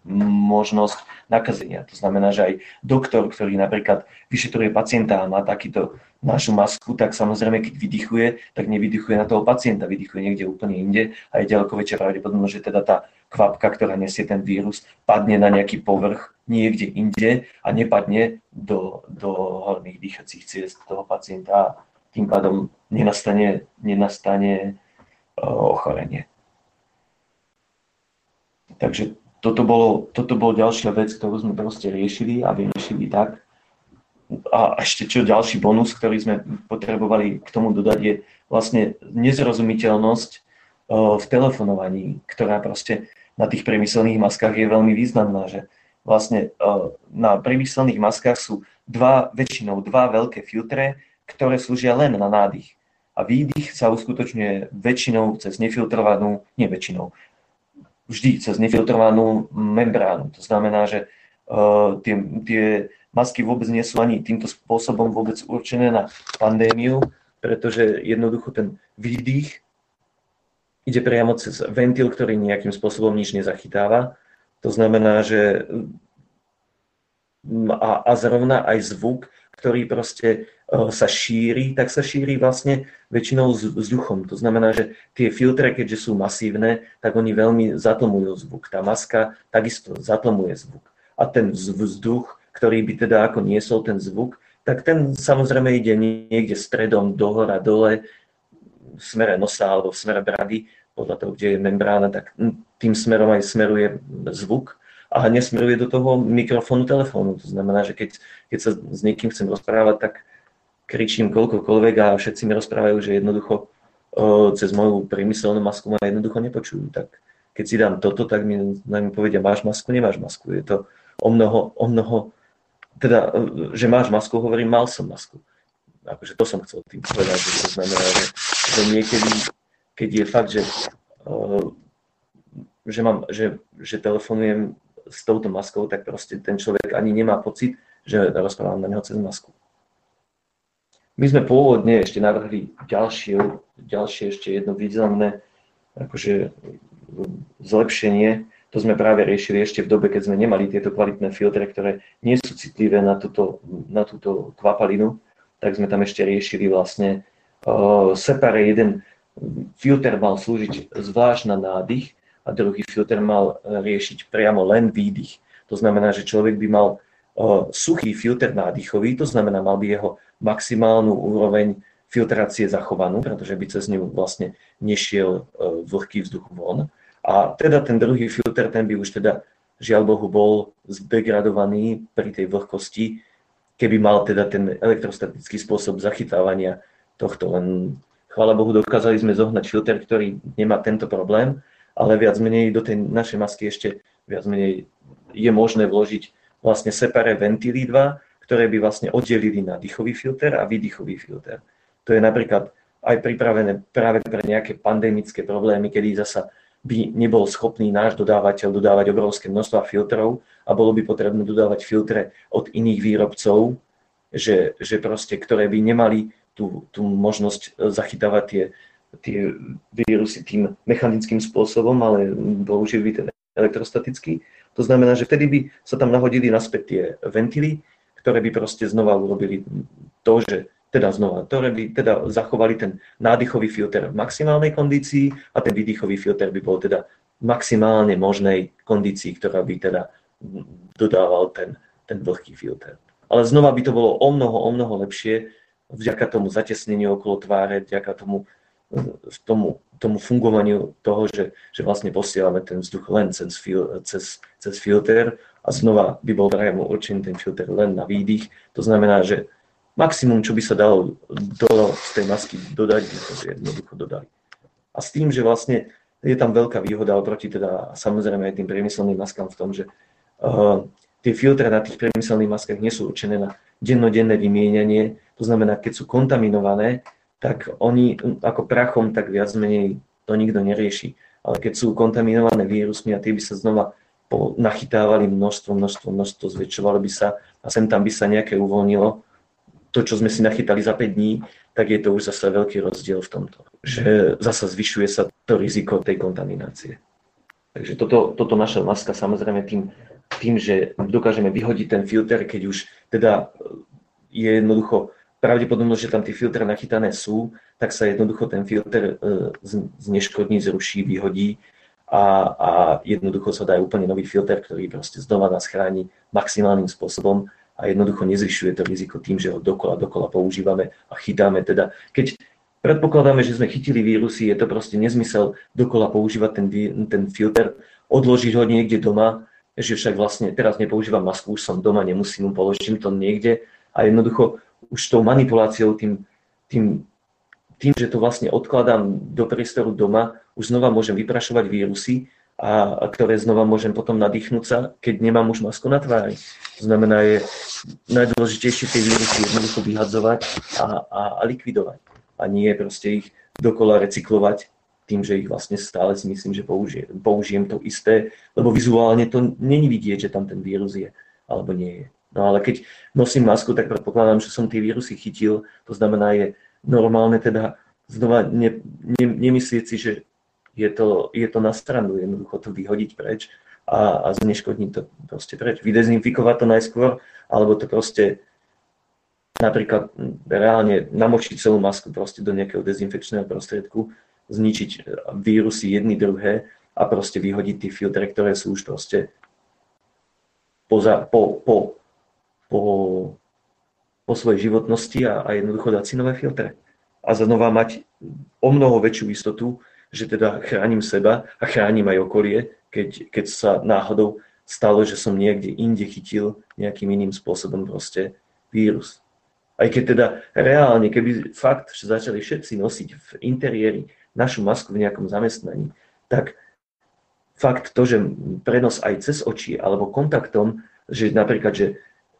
Speaker 2: možnosť nakazenia. To znamená, že aj doktor, ktorý napríklad vyšetruje pacienta a má takýto našu masku, tak samozrejme, keď vydychuje, tak nevydychuje na toho pacienta, vydychuje niekde úplne inde a je ďaleko väčšia pravdepodobnosť, že teda tá kvapka, ktorá nesie ten vírus, padne na nejaký povrch niekde inde a nepadne do, do horných dýchacích ciest toho pacienta a tým pádom nenastane, nenastane ochorenie. Takže toto bolo, toto bolo ďalšia vec, ktorú sme proste riešili a vyriešili tak, a ešte čo ďalší bonus, ktorý sme potrebovali k tomu dodať, je vlastne nezrozumiteľnosť v telefonovaní, ktorá proste na tých priemyselných maskách je veľmi významná, že vlastne na priemyselných maskách sú dva, väčšinou dva veľké filtre, ktoré slúžia len na nádych. A výdych sa uskutočňuje väčšinou cez nefiltrovanú, nie väčšinou, vždy cez nefiltrovanú membránu. To znamená, že uh, tie, tie masky vôbec nie sú ani týmto spôsobom vôbec určené na pandémiu, pretože jednoducho ten výdych ide priamo cez ventil, ktorý nejakým spôsobom nič nezachytáva. To znamená, že a, a zrovna aj zvuk, ktorý proste e, sa šíri, tak sa šíri vlastne väčšinou vzduchom. To znamená, že tie filtre, keďže sú masívne, tak oni veľmi zatlmujú zvuk. Tá maska takisto zatlmuje zvuk. A ten vzduch, ktorý by teda ako niesol ten zvuk, tak ten samozrejme ide niekde stredom, dohora, dole, smere nosa alebo v smere brady, podľa toho, kde je membrána, tak tým smerom aj smeruje zvuk a nesmeruje do toho mikrofónu telefónu. To znamená, že keď, keď sa s niekým chcem rozprávať, tak kričím koľkokoľvek a všetci mi rozprávajú, že jednoducho cez moju priemyselnú masku ma jednoducho nepočujú. Tak keď si dám toto, tak mi, mi povedia, máš masku, nemáš masku. Je to o mnoho, o mnoho, teda, že máš masku, hovorím, mal som masku. Akože to som chcel tým povedať, že to znamená, že, že niekedy, keď je fakt, že, že, mám, že, že telefonujem s touto maskou, tak proste ten človek ani nemá pocit, že rozprávam na neho cez masku. My sme pôvodne ešte navrhli ďalšie, ďalšie ešte jedno významné akože, zlepšenie. To sme práve riešili ešte v dobe, keď sme nemali tieto kvalitné filtre, ktoré nie sú citlivé na túto, na túto kvapalinu, tak sme tam ešte riešili vlastne separe jeden filter mal slúžiť zvlášť na nádych a druhý filter mal e, riešiť priamo len výdych. To znamená, že človek by mal e, suchý filter nádychový, to znamená, mal by jeho maximálnu úroveň filtrácie zachovanú, pretože by cez ňu vlastne nešiel e, vlhký vzduch von. A teda ten druhý filter, ten by už teda žiaľ Bohu bol zdegradovaný pri tej vlhkosti, keby mal teda ten elektrostatický spôsob zachytávania tohto. Len chvála Bohu, dokázali sme zohnať filter, ktorý nemá tento problém ale viac menej do tej našej masky ešte viac menej je možné vložiť vlastne separé ventily dva, ktoré by vlastne oddelili na dýchový filter a výdychový filter. To je napríklad aj pripravené práve pre nejaké pandemické problémy, kedy zasa by nebol schopný náš dodávateľ dodávať obrovské množstva filtrov a bolo by potrebné dodávať filtre od iných výrobcov, že, že proste, ktoré by nemali tú, tú možnosť zachytávať tie tie vírusy tým mechanickým spôsobom, ale použili ten elektrostatický. To znamená, že vtedy by sa tam nahodili naspäť tie ventily, ktoré by proste znova urobili to, že teda znova, ktoré by teda zachovali ten nádychový filter v maximálnej kondícii a ten výdychový filter by bol teda v maximálne možnej kondícii, ktorá by teda dodával ten, ten vlhký filter. Ale znova by to bolo o mnoho, o mnoho lepšie vďaka tomu zatesneniu okolo tváre, vďaka tomu v tomu, tomu fungovaniu toho, že, že vlastne posielame ten vzduch len cez, fil, cez, cez filter a znova by bol priamo určený ten filter len na výdych. To znamená, že maximum, čo by sa dalo do, z tej masky dodať, by to jednoducho dodali. A s tým, že vlastne je tam veľká výhoda oproti teda samozrejme aj tým priemyselným maskám v tom, že uh, tie filtre na tých priemyselných maskách nie sú určené na dennodenné vymienianie. To znamená, keď sú kontaminované, tak oni ako prachom tak viac menej to nikto nerieši. Ale keď sú kontaminované vírusmi a tie by sa znova nachytávali množstvo, množstvo, množstvo, zväčšovalo by sa a sem tam by sa nejaké uvoľnilo, to, čo sme si nachytali za 5 dní, tak je to už zase veľký rozdiel v tomto. Že zase zvyšuje sa to riziko tej kontaminácie. Takže toto, toto naša maska samozrejme tým, tým, že dokážeme vyhodiť ten filter, keď už teda je jednoducho pravdepodobnosť, že tam tie filtre nachytané sú, tak sa jednoducho ten filter e, zneškodní, zruší, vyhodí a, a jednoducho sa dá úplne nový filter, ktorý proste znova nás chráni maximálnym spôsobom a jednoducho nezvyšuje to riziko tým, že ho dokola, dokola používame a chytáme. Teda, keď predpokladáme, že sme chytili vírusy, je to proste nezmysel dokola používať ten, ten filter, odložiť ho niekde doma, že však vlastne teraz nepoužívam masku, už som doma, nemusím mu položiť to niekde a jednoducho už tou manipuláciou, tým, tým, tým, že to vlastne odkladám do priestoru doma, už znova môžem vyprašovať vírusy, a, a ktoré znova môžem potom nadýchnúť sa, keď nemám už masku na tvári. To znamená, je najdôležitejšie tie vírusy jednoducho vyhadzovať a, a, a likvidovať. A nie proste ich dokola recyklovať tým, že ich vlastne stále si myslím, že použijem, použijem to isté, lebo vizuálne to není vidieť, že tam ten vírus je, alebo nie je. No ale keď nosím masku, tak predpokladám, že som tie vírusy chytil. To znamená, je normálne teda znova ne, ne, nemyslieť si, že je to, je to na stranu, jednoducho to vyhodiť preč a, a zneškodniť to proste preč. Vydezinfikovať to najskôr, alebo to proste napríklad reálne namočiť celú masku proste do nejakého dezinfekčného prostriedku, zničiť vírusy jedny druhé a proste vyhodiť tie filtre, ktoré sú už proste poza, po, po, po, po svojej životnosti a, a jednoducho dať si nové filtre. A znova mať o mnoho väčšiu istotu, že teda chránim seba a chránim aj okolie, keď, keď sa náhodou stalo, že som niekde inde chytil nejakým iným spôsobom proste vírus. Aj keď teda reálne, keby fakt, že začali všetci nosiť v interiéri našu masku v nejakom zamestnaní, tak fakt to, že prenos aj cez oči alebo kontaktom, že napríklad, že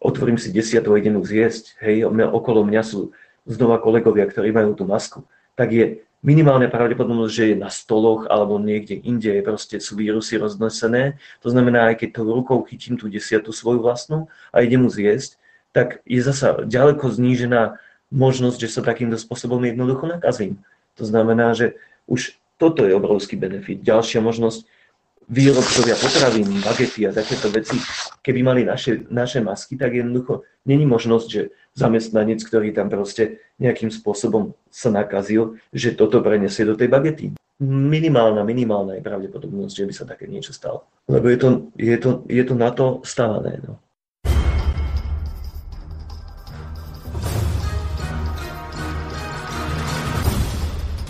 Speaker 2: otvorím si desiatu a idem ju zjesť, hej, okolo mňa sú znova kolegovia, ktorí majú tú masku, tak je minimálne pravdepodobnosť, že je na stoloch alebo niekde inde proste sú vírusy roznesené. To znamená, aj keď tou rukou chytím tú desiatu svoju vlastnú a idem mu zjesť, tak je zasa ďaleko znížená možnosť, že sa takýmto spôsobom jednoducho nakazím. To znamená, že už toto je obrovský benefit. Ďalšia možnosť, výrobcovia potravín, bagety a takéto veci, keby mali naše, naše masky, tak jednoducho není možnosť, že zamestnanec, ktorý tam proste nejakým spôsobom sa nakazil, že toto prenesie do tej bagety. Minimálna, minimálna je pravdepodobnosť, že by sa také niečo stalo. Lebo je to, je to, je to na to stávané. No.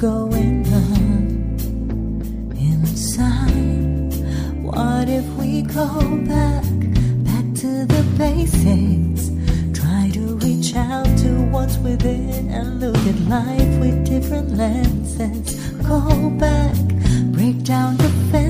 Speaker 7: Going on inside. What if we go back, back to the basics? Try to reach out to what's within and look at life with different lenses. Go back, break down the fences.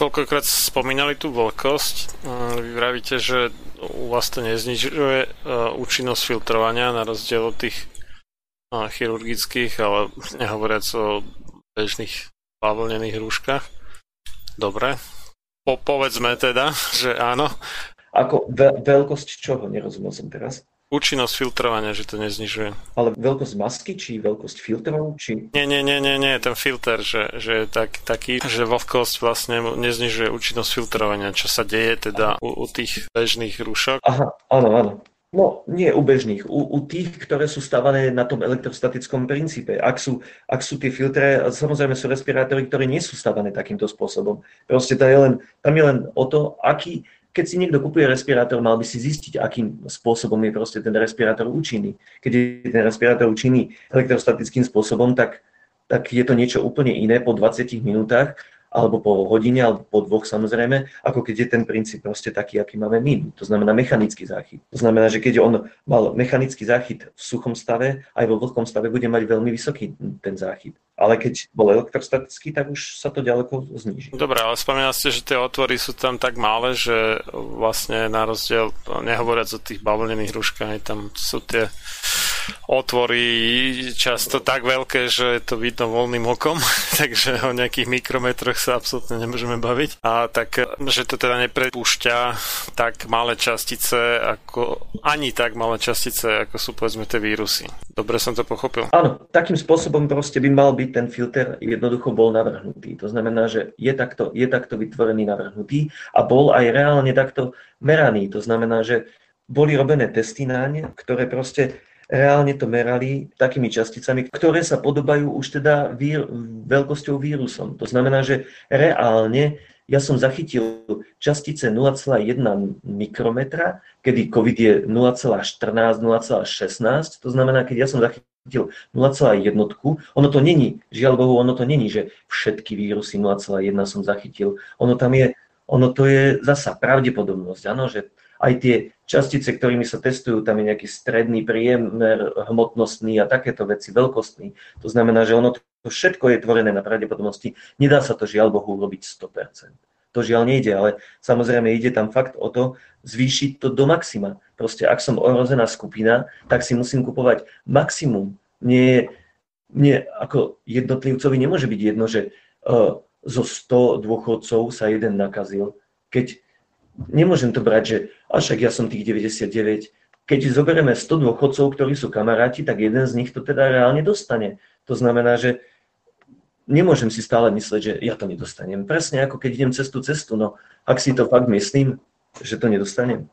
Speaker 1: Sme niekoľkokrát spomínali tú vlhkosť. Mm, Vy vravíte, že u vás to neznižuje e, účinnosť filtrovania na rozdiel od tých e, chirurgických, ale nehovoriac o bežných bavlnených rúškach. Dobre. Po, povedzme teda, že áno.
Speaker 2: Ako ve- veľkosť čoho? Nerozumel som teraz.
Speaker 1: Účinnosť filtrovania, že to neznižuje.
Speaker 2: Ale veľkosť masky, či veľkosť filtrov, či...
Speaker 1: Nie, nie, nie, nie, nie, ten filter, že, že je tak, taký, že vlhkosť vlastne neznižuje účinnosť filtrovania, čo sa deje teda u, u tých bežných rúšok.
Speaker 2: Aha, áno, áno. No, nie u bežných, u, u tých, ktoré sú stavané na tom elektrostatickom princípe. Ak sú, ak sú tie filtre, samozrejme sú respirátory, ktoré nie sú stavané takýmto spôsobom. Proste to je len, tam je len o to, aký, keď si niekto kupuje respirátor, mal by si zistiť, akým spôsobom je proste ten respirátor účinný. Keď je ten respirátor účinný elektrostatickým spôsobom, tak, tak je to niečo úplne iné po 20 minútach, alebo po hodine, alebo po dvoch samozrejme, ako keď je ten princíp proste taký, aký máme my. To znamená mechanický záchyt. To znamená, že keď on mal mechanický záchyt v suchom stave, aj vo vlhkom stave bude mať veľmi vysoký ten záchyt. Ale keď bol elektrostatický, tak už sa to ďaleko zníži.
Speaker 1: Dobre, ale spomínali ste, že tie otvory sú tam tak malé, že vlastne na rozdiel, nehovoriac o tých bavlnených rúškach, tam sú tie otvory často tak veľké, že je to vidno voľným okom, takže o nejakých mikrometroch sa absolútne nemôžeme baviť. A tak, že to teda neprepúšťa tak malé častice, ako, ani tak malé častice, ako sú povedzme tie vírusy. Dobre som to pochopil?
Speaker 2: Áno, takým spôsobom proste by mal byť ten filter jednoducho bol navrhnutý. To znamená, že je takto, je takto vytvorený, navrhnutý a bol aj reálne takto meraný. To znamená, že boli robené testy naň, ktoré proste reálne to merali takými časticami, ktoré sa podobajú už teda vír, veľkosťou vírusom. To znamená, že reálne ja som zachytil častice 0,1 mikrometra, kedy COVID je 0,14, 0,16. To znamená, keď ja som zachytil 0,1, ono to není, žiaľ Bohu, ono to není, že všetky vírusy 0,1 som zachytil. Ono tam je, ono to je zasa pravdepodobnosť, áno, že aj tie častice, ktorými sa testujú, tam je nejaký stredný priemer hmotnostný a takéto veci, veľkostný. To znamená, že ono to všetko je tvorené na pravdepodobnosti. Nedá sa to žiaľ Bohu urobiť 100%. To žiaľ nejde, ale samozrejme ide tam fakt o to zvýšiť to do maxima. Proste ak som ohrozená skupina, tak si musím kupovať maximum. Nie, nie ako jednotlivcovi nemôže byť jedno, že uh, zo 100 dôchodcov sa jeden nakazil. Keď nemôžem to brať, že a však ja som tých 99. Keď zoberieme 100 dôchodcov, ktorí sú kamaráti, tak jeden z nich to teda reálne dostane. To znamená, že nemôžem si stále mysleť, že ja to nedostanem. Presne ako keď idem cez tú cestu, no ak si to fakt myslím, že to nedostanem.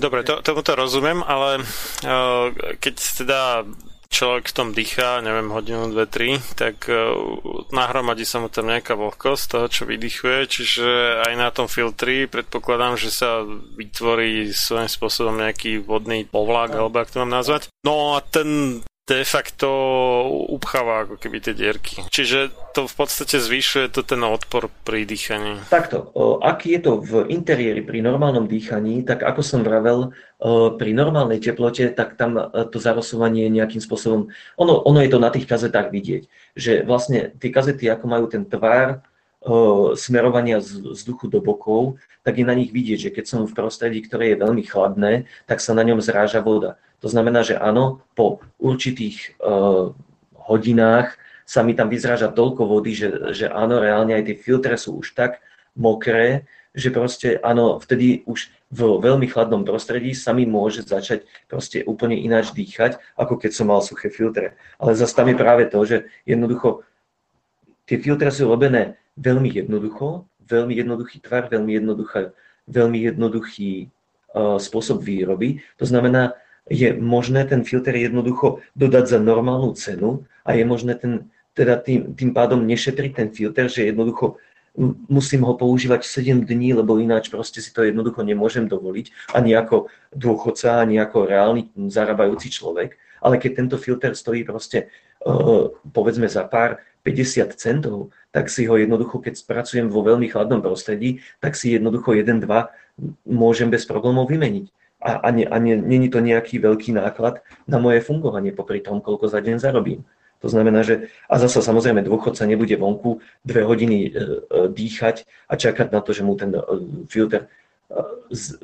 Speaker 1: Dobre, to, tomuto rozumiem, ale uh, keď teda človek v tom dýcha, neviem, hodinu, dve, tri, tak uh, nahromadí sa mu tam nejaká vlhkosť toho, čo vydychuje, čiže aj na tom filtri predpokladám, že sa vytvorí svojím spôsobom nejaký vodný povlak, alebo ak to mám nazvať. No a ten de facto upcháva ako keby tie dierky. Čiže to v podstate zvyšuje to ten odpor pri dýchaní.
Speaker 2: Takto, ak je to v interiéri pri normálnom dýchaní, tak ako som vravel, pri normálnej teplote, tak tam to zarosovanie nejakým spôsobom, ono, ono je to na tých kazetách vidieť, že vlastne tie kazety, ako majú ten tvar, smerovania z vzduchu do bokov, tak je na nich vidieť, že keď som v prostredí, ktoré je veľmi chladné, tak sa na ňom zráža voda. To znamená, že áno, po určitých uh, hodinách sa mi tam vyzráža toľko vody, že, že áno, reálne aj tie filtre sú už tak mokré, že proste áno, vtedy už v veľmi chladnom prostredí sa mi môže začať proste úplne ináč dýchať, ako keď som mal suché filtre. Ale zase tam je práve to, že jednoducho tie filtre sú robené veľmi jednoducho, veľmi jednoduchý tvar, veľmi, jednoduchá, veľmi jednoduchý uh, spôsob výroby. To znamená, je možné ten filter jednoducho dodať za normálnu cenu a je možné ten, teda tým, tým pádom nešetriť ten filter, že jednoducho musím ho používať 7 dní, lebo ináč proste si to jednoducho nemôžem dovoliť, ani ako dôchodca, ani ako reálny zarábajúci človek. Ale keď tento filter stojí proste, uh, povedzme za pár 50 centov, tak si ho jednoducho, keď spracujem vo veľmi chladnom prostredí, tak si jednoducho 1-2 môžem bez problémov vymeniť a, a, nie, a nie, není to nejaký veľký náklad na moje fungovanie popri tom, koľko za deň zarobím. To znamená, že a zase samozrejme dôchodca nebude vonku dve hodiny e, e, dýchať a čakať na to, že mu ten e, filter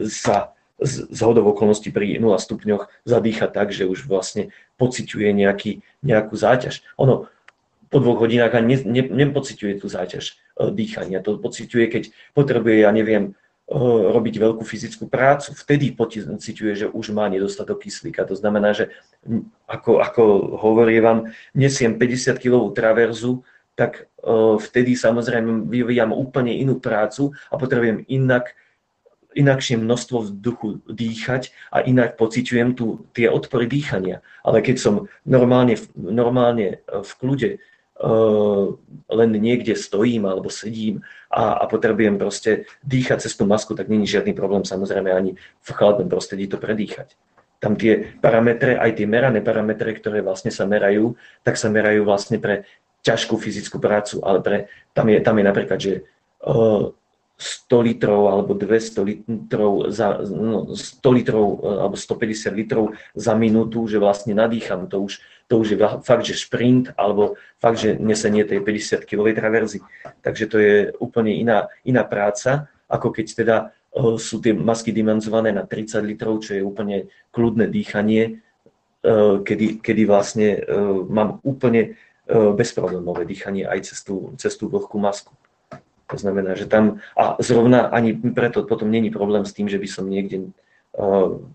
Speaker 2: sa z, z hodov okolností pri 0 stupňoch zadýcha tak, že už vlastne pociťuje nejaký, nejakú záťaž. Ono, po dvoch hodinách ani ne, ne, nepociťuje tú záťaž uh, dýchania. To pociťuje, keď potrebuje, ja neviem, uh, robiť veľkú fyzickú prácu. Vtedy pociťuje, že už má nedostatok kyslíka. To znamená, že ako, ako hovorí vám, nesiem 50 kg traverzu, tak uh, vtedy samozrejme vyvíjam úplne inú prácu a potrebujem inak inakšie množstvo vzduchu dýchať a inak pociťujem tu tie odpory dýchania. Ale keď som normálne, normálne v kľude, len niekde stojím alebo sedím a, a potrebujem proste dýchať cez tú masku, tak není žiadny problém samozrejme ani v chladnom prostredí to predýchať. Tam tie parametre, aj tie merané parametre, ktoré vlastne sa merajú, tak sa merajú vlastne pre ťažkú fyzickú prácu, ale pre, tam, je, tam je napríklad, že uh, 100 litrov alebo 200 litrov za, no, 100 litrov e, alebo 150 litrov za minútu, že vlastne nadýcham, to už, to už je fakt, že šprint alebo fakt, že nesenie tej 50 kg traverzy. Takže to je úplne iná, iná práca, ako keď teda uh, sú tie masky dimenzované na 30 litrov, čo je úplne kľudné dýchanie, uh, kedy, kedy vlastne uh, mám úplne bezproblémové dýchanie aj cez tú, cez tú vlhkú masku. To znamená, že tam, a zrovna ani preto potom není problém s tým, že by som niekde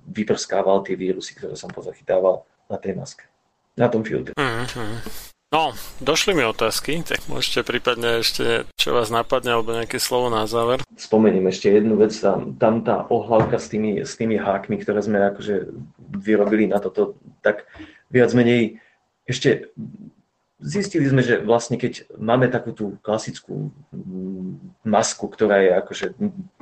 Speaker 2: vyprskával tie vírusy, ktoré som pozachytával na tej maske, na tom filtre. Mm-hmm.
Speaker 1: No, došli mi otázky, tak môžete prípadne ešte, čo vás napadne, alebo nejaké slovo na záver.
Speaker 2: Spomeniem ešte jednu vec, tam, tam tá ohlavka s tými, s tými hákmi, ktoré sme akože vyrobili na toto, tak viac menej ešte zistili sme, že vlastne keď máme takú tú klasickú mm, masku, ktorá je akože,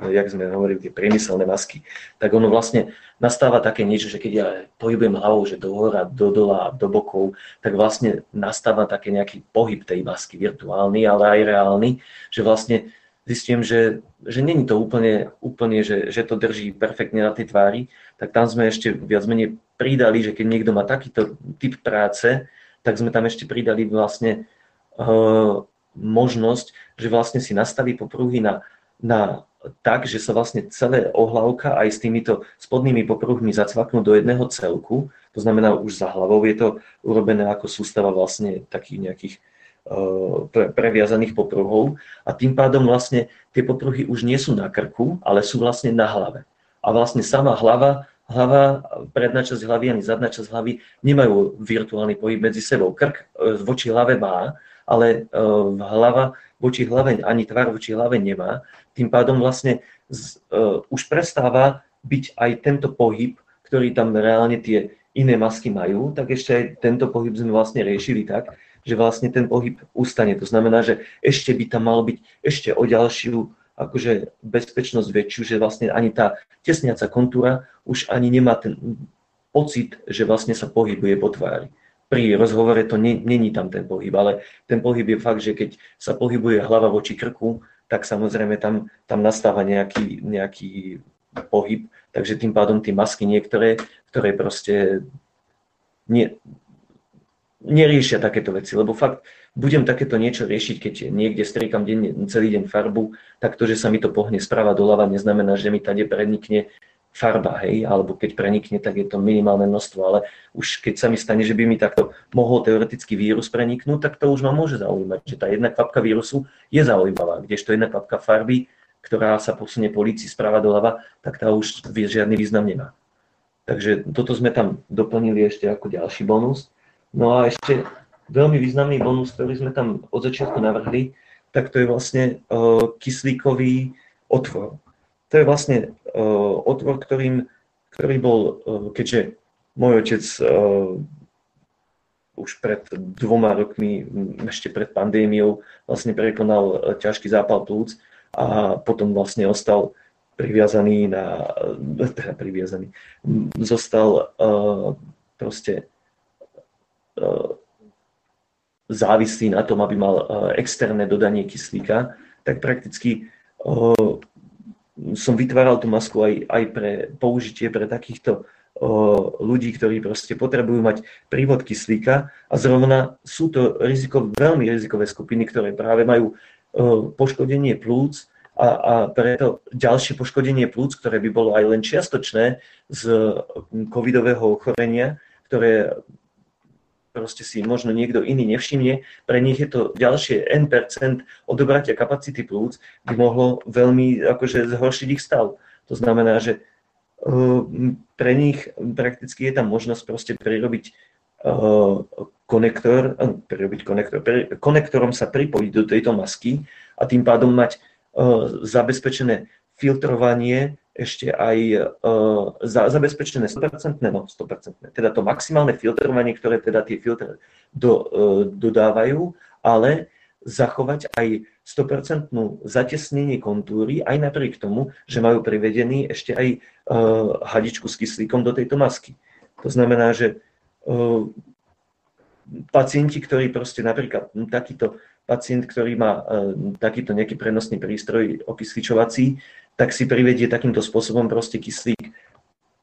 Speaker 2: jak sme hovorili, tie priemyselné masky, tak ono vlastne nastáva také niečo, že keď ja pohybujem hlavou, že do hora, do dola, do bokov, tak vlastne nastáva také nejaký pohyb tej masky, virtuálny, ale aj reálny, že vlastne zistím, že, že není to úplne, úplne že, že to drží perfektne na tej tvári, tak tam sme ešte viac menej pridali, že keď niekto má takýto typ práce, tak sme tam ešte pridali vlastne uh, možnosť, že vlastne si nastaví popruhy na, na tak, že sa vlastne celé ohlavka aj s týmito spodnými popruhmi zacvaknú do jedného celku, to znamená už za hlavou je to urobené ako sústava vlastne takých nejakých uh, pre, previazaných popruhov a tým pádom vlastne tie popruhy už nie sú na krku, ale sú vlastne na hlave. A vlastne sama hlava hlava, predná časť hlavy ani zadná časť hlavy nemajú virtuálny pohyb medzi sebou. Krk e, voči hlave má, ale e, hlava voči hlave, ani tvár voči hlave nemá. Tým pádom vlastne z, uh, už prestáva byť aj tento pohyb, ktorý tam reálne tie iné masky majú, tak ešte aj tento pohyb sme vlastne riešili tak, že vlastne ten pohyb ustane. To znamená, že ešte by tam mal byť ešte o ďalšiu akože bezpečnosť väčšiu, že vlastne ani tá tesniaca kontúra už ani nemá ten pocit, že vlastne sa pohybuje po tvári. Pri rozhovore to není tam ten pohyb, ale ten pohyb je fakt, že keď sa pohybuje hlava voči krku, tak samozrejme tam, tam nastáva nejaký, nejaký pohyb, takže tým pádom tie masky niektoré, ktoré proste nie, neriešia takéto veci, lebo fakt budem takéto niečo riešiť, keď niekde striekam deň, celý deň farbu, tak to, že sa mi to pohne sprava doľava, neznamená, že mi tady prenikne farba, hej, alebo keď prenikne, tak je to minimálne množstvo, ale už keď sa mi stane, že by mi takto mohol teoreticky vírus preniknúť, tak to už ma môže zaujímať, že tá jedna kvapka vírusu je zaujímavá, kdežto jedna kvapka farby, ktorá sa posunie po líci sprava doľava, tak tá už žiadny význam nemá. Takže toto sme tam doplnili ešte ako ďalší bonus. No a ešte veľmi významný bonus, ktorý sme tam od začiatku navrhli, tak to je vlastne uh, kyslíkový otvor. To je vlastne uh, otvor, ktorým, ktorý bol, uh, keďže môj otec už pred dvoma rokmi, ešte pred pandémiou, vlastne prekonal ťažký zápal plúc a potom vlastne ostal priviazaný na, teda priviazaný, zostal uh, proste závislý na tom, aby mal e, externé dodanie kyslíka, tak prakticky e, som vytváral tú masku aj, aj pre použitie pre takýchto e, ľudí, ktorí proste potrebujú mať prívod kyslíka. A zrovna sú to riziko, veľmi rizikové skupiny, ktoré práve majú poškodenie plúc a, a preto ďalšie poškodenie plúc, ktoré by bolo aj len čiastočné z covidového ochorenia, ktoré proste si možno niekto iný nevšimne, pre nich je to ďalšie N% odobratia kapacity plúc, by mohlo veľmi akože zhoršiť ich stav. To znamená, že uh, pre nich prakticky je tam možnosť proste prirobiť uh, konektor, uh, prirobiť konektor, konektorom sa pripojiť do tejto masky a tým pádom mať zabezpečené filtrovanie ešte aj uh, za, zabezpečené 100%, no 100%, teda to maximálne filtrovanie, ktoré teda tie filtre do, uh, dodávajú, ale zachovať aj 100% zatesnenie kontúry, aj napriek tomu, že majú privedený ešte aj uh, hadičku s kyslíkom do tejto masky. To znamená, že uh, pacienti, ktorí proste napríklad takýto pacient, ktorý má uh, takýto nejaký prenosný prístroj okysličovací, tak si privedie takýmto spôsobom proste kyslík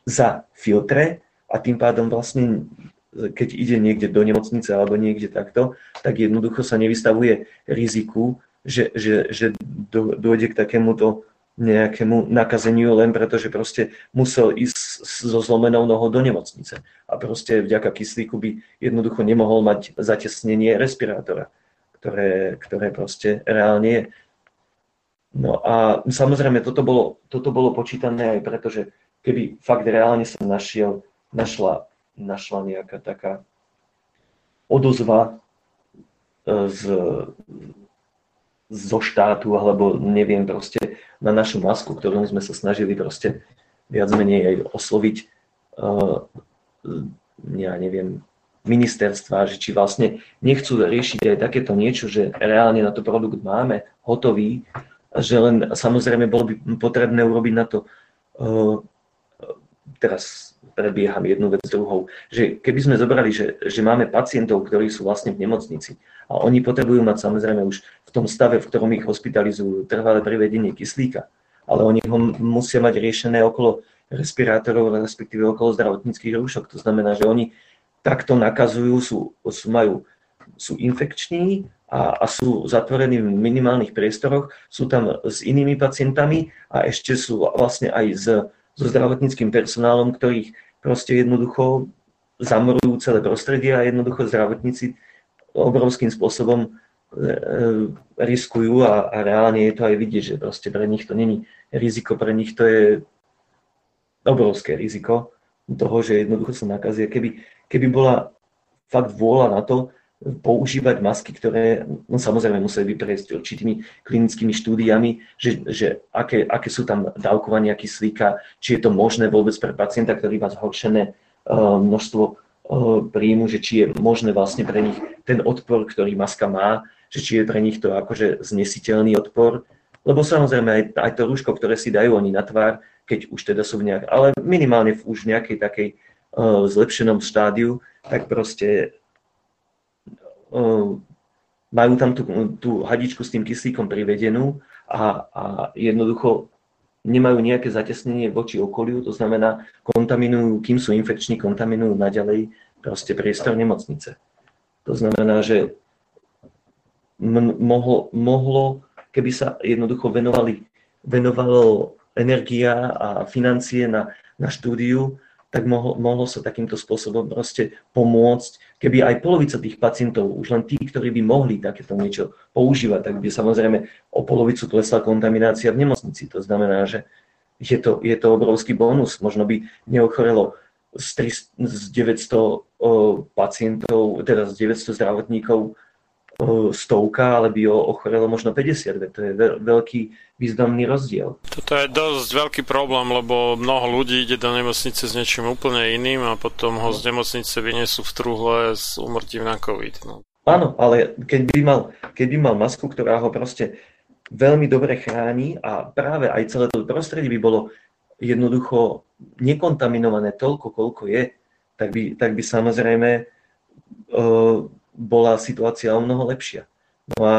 Speaker 2: za filtre a tým pádom vlastne keď ide niekde do nemocnice alebo niekde takto, tak jednoducho sa nevystavuje riziku, že, že, že dôjde k takémuto nejakému nakazeniu len preto, že proste musel ísť so zlomenou nohou do nemocnice. A proste vďaka kyslíku by jednoducho nemohol mať zatesnenie respirátora, ktoré, ktoré proste reálne je. No a samozrejme, toto bolo, toto bolo počítané aj preto, že keby fakt reálne sa našiel, našla, našla nejaká taká odozva e, z, zo štátu, alebo neviem proste, na našu masku, ktorú sme sa snažili proste viac menej aj osloviť, uh, ja neviem, ministerstva, že či vlastne nechcú riešiť aj takéto niečo, že reálne na to produkt máme hotový že len samozrejme bolo by potrebné urobiť na to, uh, teraz prebieham jednu vec druhou, že keby sme zobrali, že, že máme pacientov, ktorí sú vlastne v nemocnici a oni potrebujú mať samozrejme už v tom stave, v ktorom ich hospitalizujú, trvalé privedenie kyslíka, ale oni ho musia mať riešené okolo respirátorov, respektíve okolo zdravotníckých rúšok. To znamená, že oni takto nakazujú, sú, sú, majú, sú infekční a, a sú zatvorení v minimálnych priestoroch, sú tam s inými pacientami a ešte sú vlastne aj s, so zdravotníckým personálom, ktorých proste jednoducho zamorujú celé prostredie a jednoducho zdravotníci obrovským spôsobom e, e, riskujú a, a reálne je to aj vidieť, že proste pre nich to není riziko, pre nich to je obrovské riziko toho, že jednoducho sa nakazia. Keby, keby bola fakt vôľa na to, používať masky, ktoré no, samozrejme museli vyprejsť určitými klinickými štúdiami, že, že aké, aké sú tam dávkovania kyslíka, či je to možné vôbec pre pacienta, ktorý má zhoršené uh, množstvo uh, príjmu, že či je možné vlastne pre nich ten odpor, ktorý maska má, že či je pre nich to akože znesiteľný odpor, lebo samozrejme aj, aj to rúško, ktoré si dajú oni na tvár, keď už teda sú v nejak, ale minimálne v už nejakej takej uh, zlepšenom štádiu, tak proste majú tam tú, tú hadičku s tým kyslíkom privedenú a, a jednoducho nemajú nejaké zatesnenie voči okoliu, to znamená, kontaminujú, kým sú infekční, kontaminujú naďalej proste priestor nemocnice. To znamená, že mohlo, mohlo, keby sa jednoducho venovali, venovalo energia a financie na, na štúdiu, tak mohlo, mohlo sa takýmto spôsobom proste pomôcť, keby aj polovica tých pacientov, už len tí, ktorí by mohli takéto niečo používať, tak by samozrejme o polovicu klesla kontaminácia v nemocnici. To znamená, že je to, je to obrovský bonus. Možno by neochorelo z, 300, z 900 o, pacientov, teda z 900 zdravotníkov stovka, ale by ho ochorelo možno 50, to je veľký významný rozdiel.
Speaker 1: Toto je dosť veľký problém, lebo mnoho ľudí ide do nemocnice s niečím úplne iným a potom ho z nemocnice vyniesú v truhle s umrtím na COVID. No.
Speaker 2: Áno, ale keď by, mal, keď by mal masku, ktorá ho proste veľmi dobre chráni a práve aj celé to prostredie by bolo jednoducho nekontaminované toľko, koľko je, tak by, tak by samozrejme uh, bola situácia o mnoho lepšia. No a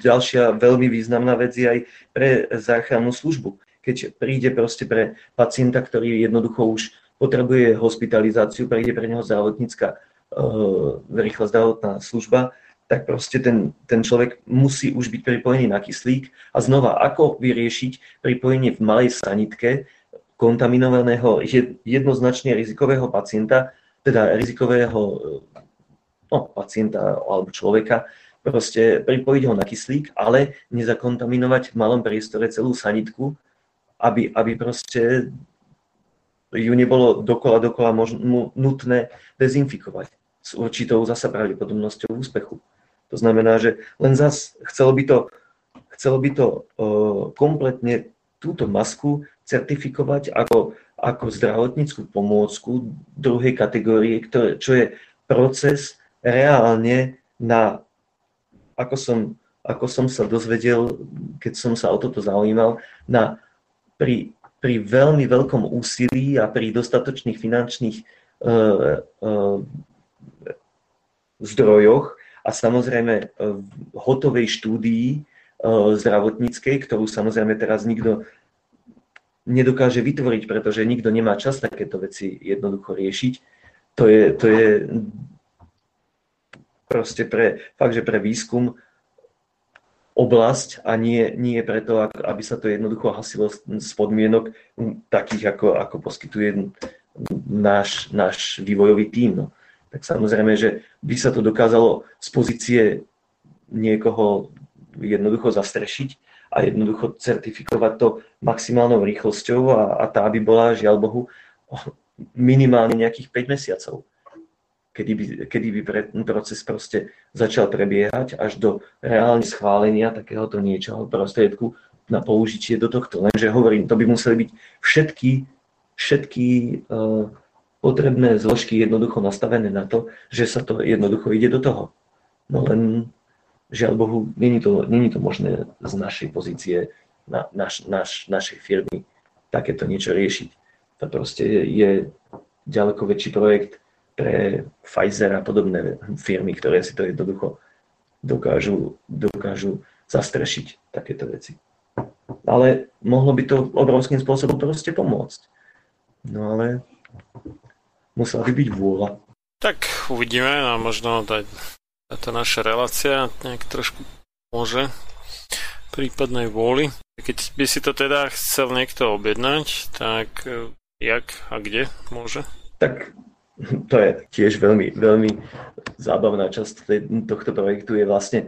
Speaker 2: ďalšia veľmi významná vec je aj pre záchrannú službu. Keď príde proste pre pacienta, ktorý jednoducho už potrebuje hospitalizáciu, príde pre neho zdravotnícka uh, rýchla zdravotná služba, tak proste ten, ten človek musí už byť pripojený na kyslík. A znova, ako vyriešiť pripojenie v malej sanitke kontaminovaného jednoznačne rizikového pacienta teda rizikového no, pacienta alebo človeka, proste pripojiť ho na kyslík, ale nezakontaminovať v malom priestore celú sanitku, aby, aby proste ju nebolo dokola, dokola možno, nutné dezinfikovať s určitou zasa pravdepodobnosťou úspechu. To znamená, že len zas chcelo by to, chcelo by to uh, kompletne túto masku certifikovať ako, ako zdravotníckú pomôcku druhej kategórie, ktoré, čo je proces reálne na ako som, ako som sa dozvedel, keď som sa o toto zaujímal, na, pri, pri veľmi veľkom úsilí a pri dostatočných finančných uh, uh, zdrojoch a samozrejme v hotovej štúdii zdravotníckej, ktorú samozrejme teraz nikto nedokáže vytvoriť, pretože nikto nemá čas takéto veci jednoducho riešiť. To je, to je proste pre, fakt, že pre výskum oblasť a nie, nie preto, aby sa to jednoducho hasilo z podmienok takých, ako, ako poskytuje náš, náš vývojový tím. No. Tak samozrejme, že by sa to dokázalo z pozície niekoho jednoducho zastrešiť a jednoducho certifikovať to maximálnou rýchlosťou a, a tá by bola, žiaľ Bohu, minimálne nejakých 5 mesiacov kedy by, kedy by proces proste začal prebiehať až do reálne schválenia takéhoto niečoho prostriedku na použitie do tohto. Lenže hovorím, to by museli byť všetky, všetky uh, potrebné zložky jednoducho nastavené na to, že sa to jednoducho ide do toho. No len žiaľ Bohu, není to, není to možné z našej pozície, na, naš, naš, našej firmy takéto niečo riešiť. To proste je, je ďaleko väčší projekt, pre Pfizer a podobné firmy, ktoré si to jednoducho dokážu, dokážu zastrešiť takéto veci. Ale mohlo by to obrovským spôsobom proste pomôcť. No ale musela by byť vôľa.
Speaker 1: Tak uvidíme a možno tá, táto naša relácia nejak trošku môže prípadnej vôli. Keď by si to teda chcel niekto objednať, tak eh, jak a kde môže?
Speaker 2: Tak to je tiež veľmi, veľmi zábavná časť tohto projektu je vlastne,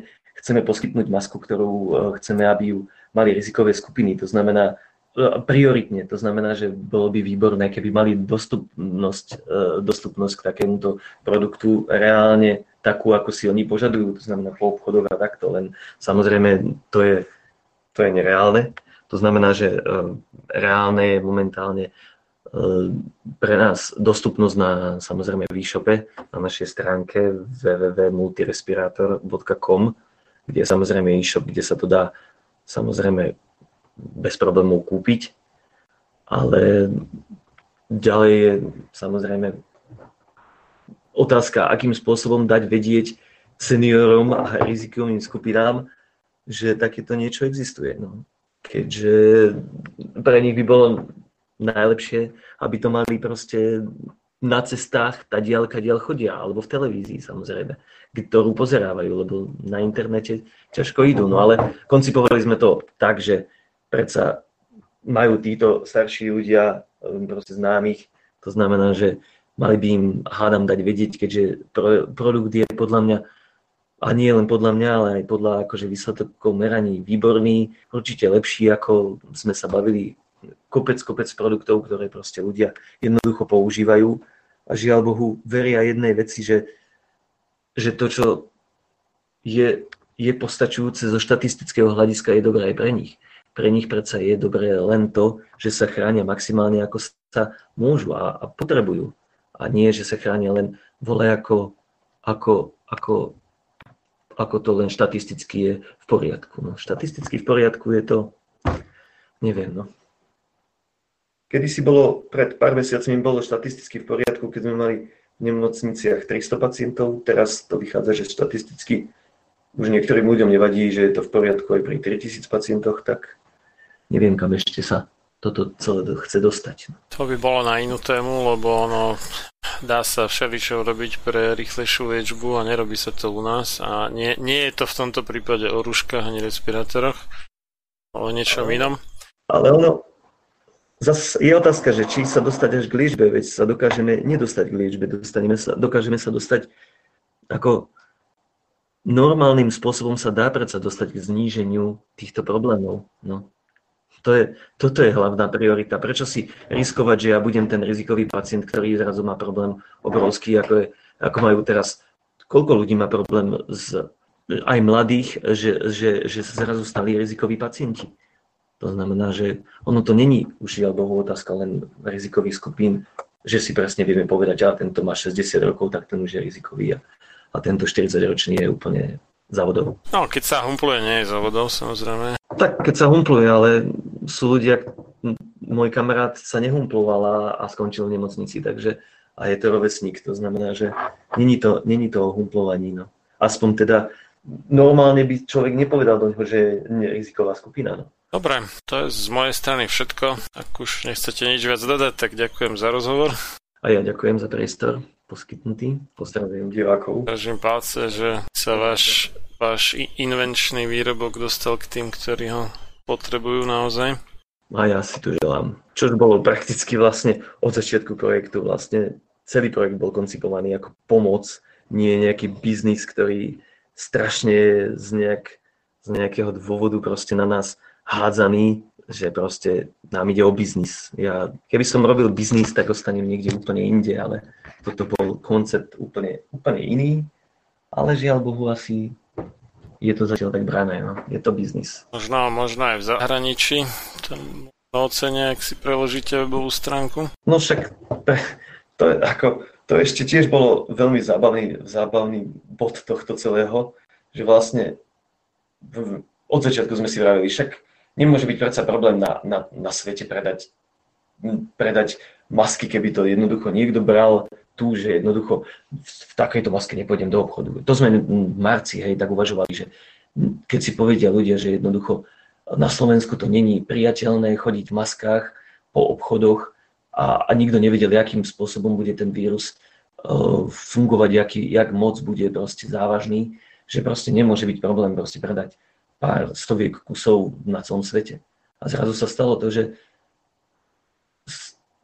Speaker 2: chceme poskytnúť masku, ktorú e, chceme, aby ju mali rizikové skupiny. To znamená, e, prioritne, to znamená, že bolo by výborné, keby mali dostupnosť, e, dostupnosť k takémuto produktu reálne takú, ako si oni požadujú, to znamená po obchodoch a takto, len samozrejme to je, to je nereálne. To znamená, že reálne je momentálne pre nás dostupnosť na samozrejme e-shope, na našej stránke www.multirespirator.com, kde je samozrejme e-shop, kde sa to dá samozrejme bez problémov kúpiť, ale ďalej je samozrejme otázka, akým spôsobom dať vedieť seniorom a rizikovým skupinám, že takéto niečo existuje. No. Keďže pre nich by bolo najlepšie, aby to mali proste na cestách tá diaľka diaľ chodia, alebo v televízii samozrejme, ktorú pozerávajú, lebo na internete ťažko idú. No ale koncipovali sme to tak, že predsa majú títo starší ľudia um, proste známych, to znamená, že mali by im, hádam, dať vedieť, keďže pro, produkt je podľa mňa, a nie len podľa mňa, ale aj podľa akože výsledkov meraní výborný, určite lepší, ako sme sa bavili kopec, kopec produktov, ktoré proste ľudia jednoducho používajú a žiaľ Bohu veria jednej veci, že, že to, čo je, je postačujúce zo štatistického hľadiska, je dobré aj pre nich. Pre nich predsa je dobré len to, že sa chránia maximálne ako sa môžu a, a potrebujú. A nie, že sa chránia len vole ako, ako, ako, ako to len štatisticky je v poriadku. No, štatisticky v poriadku je to, neviem, no. Kedy si bolo, pred pár mesiacmi bolo štatisticky v poriadku, keď sme mali v nemocniciach 300 pacientov, teraz to vychádza, že štatisticky už niektorým ľuďom nevadí, že je to v poriadku aj pri 3000 pacientoch, tak neviem, kam ešte sa toto celé chce dostať.
Speaker 1: To by bolo na inú tému, lebo ono dá sa všeličo robiť pre rýchlejšiu liečbu a nerobí sa to u nás a nie, nie je to v tomto prípade o rúškach ani respirátoroch, o niečom inom.
Speaker 2: Ale ono, Zas je otázka, že či sa dostať až k liečbe, veď sa dokážeme nedostať k liečbe, dostaneme sa, dokážeme sa dostať ako normálnym spôsobom sa dá predsa dostať k zníženiu týchto problémov. No. To je, toto je hlavná priorita. Prečo si riskovať, že ja budem ten rizikový pacient, ktorý zrazu má problém obrovský, ako, je, ako majú teraz, koľko ľudí má problém z, aj mladých, že, že, že sa zrazu stali rizikoví pacienti. To znamená, že ono to není už žiaľ Bohu otázka len rizikových skupín, že si presne vieme povedať, že tento má 60 rokov, tak ten už je rizikový a, a tento 40-ročný je úplne závodov.
Speaker 1: No, keď sa humpluje, nie je závodov, samozrejme.
Speaker 2: Tak, keď sa humpluje, ale sú ľudia, môj kamarát sa nehumploval a, a skončil v nemocnici, takže a je to rovesník, to znamená, že není to, není to o humplovaní, no. Aspoň teda normálne by človek nepovedal do neho, že je riziková skupina, no.
Speaker 1: Dobre, to je z mojej strany všetko. Ak už nechcete nič viac dodať, tak ďakujem za rozhovor.
Speaker 2: A ja ďakujem za priestor poskytnutý. Pozdravujem divákov.
Speaker 1: Držím palce, že sa váš, váš invenčný výrobok dostal k tým, ktorí ho potrebujú naozaj.
Speaker 2: A ja si to želám. Čo bolo prakticky vlastne od začiatku projektu. Vlastne celý projekt bol koncipovaný ako pomoc, nie nejaký biznis, ktorý strašne z, nejak, z nejakého dôvodu proste na nás hádzaný, že proste nám ide o biznis. Ja, keby som robil biznis, tak ostanem niekde úplne inde, ale toto bol koncept úplne, úplne iný. Ale žiaľ Bohu asi je to zatiaľ tak brané, no. je to biznis.
Speaker 1: Možno, možno aj v zahraničí, ten ocene, ak si preložíte webovú stránku.
Speaker 2: No však to, je, ako, to ešte tiež bolo veľmi zábavný, zábavný bod tohto celého, že vlastne v, od začiatku sme si vravili, však nemôže byť predsa problém na, na, na svete predať, predať masky, keby to jednoducho niekto bral tu, že jednoducho v, takejto maske nepôjdem do obchodu. To sme v marci hej, tak uvažovali, že keď si povedia ľudia, že jednoducho na Slovensku to není priateľné chodiť v maskách po obchodoch a, a nikto nevedel, akým spôsobom bude ten vírus uh, fungovať, aký, jak moc bude proste závažný, že proste nemôže byť problém proste predať pár stoviek kusov na celom svete. A zrazu sa stalo to, že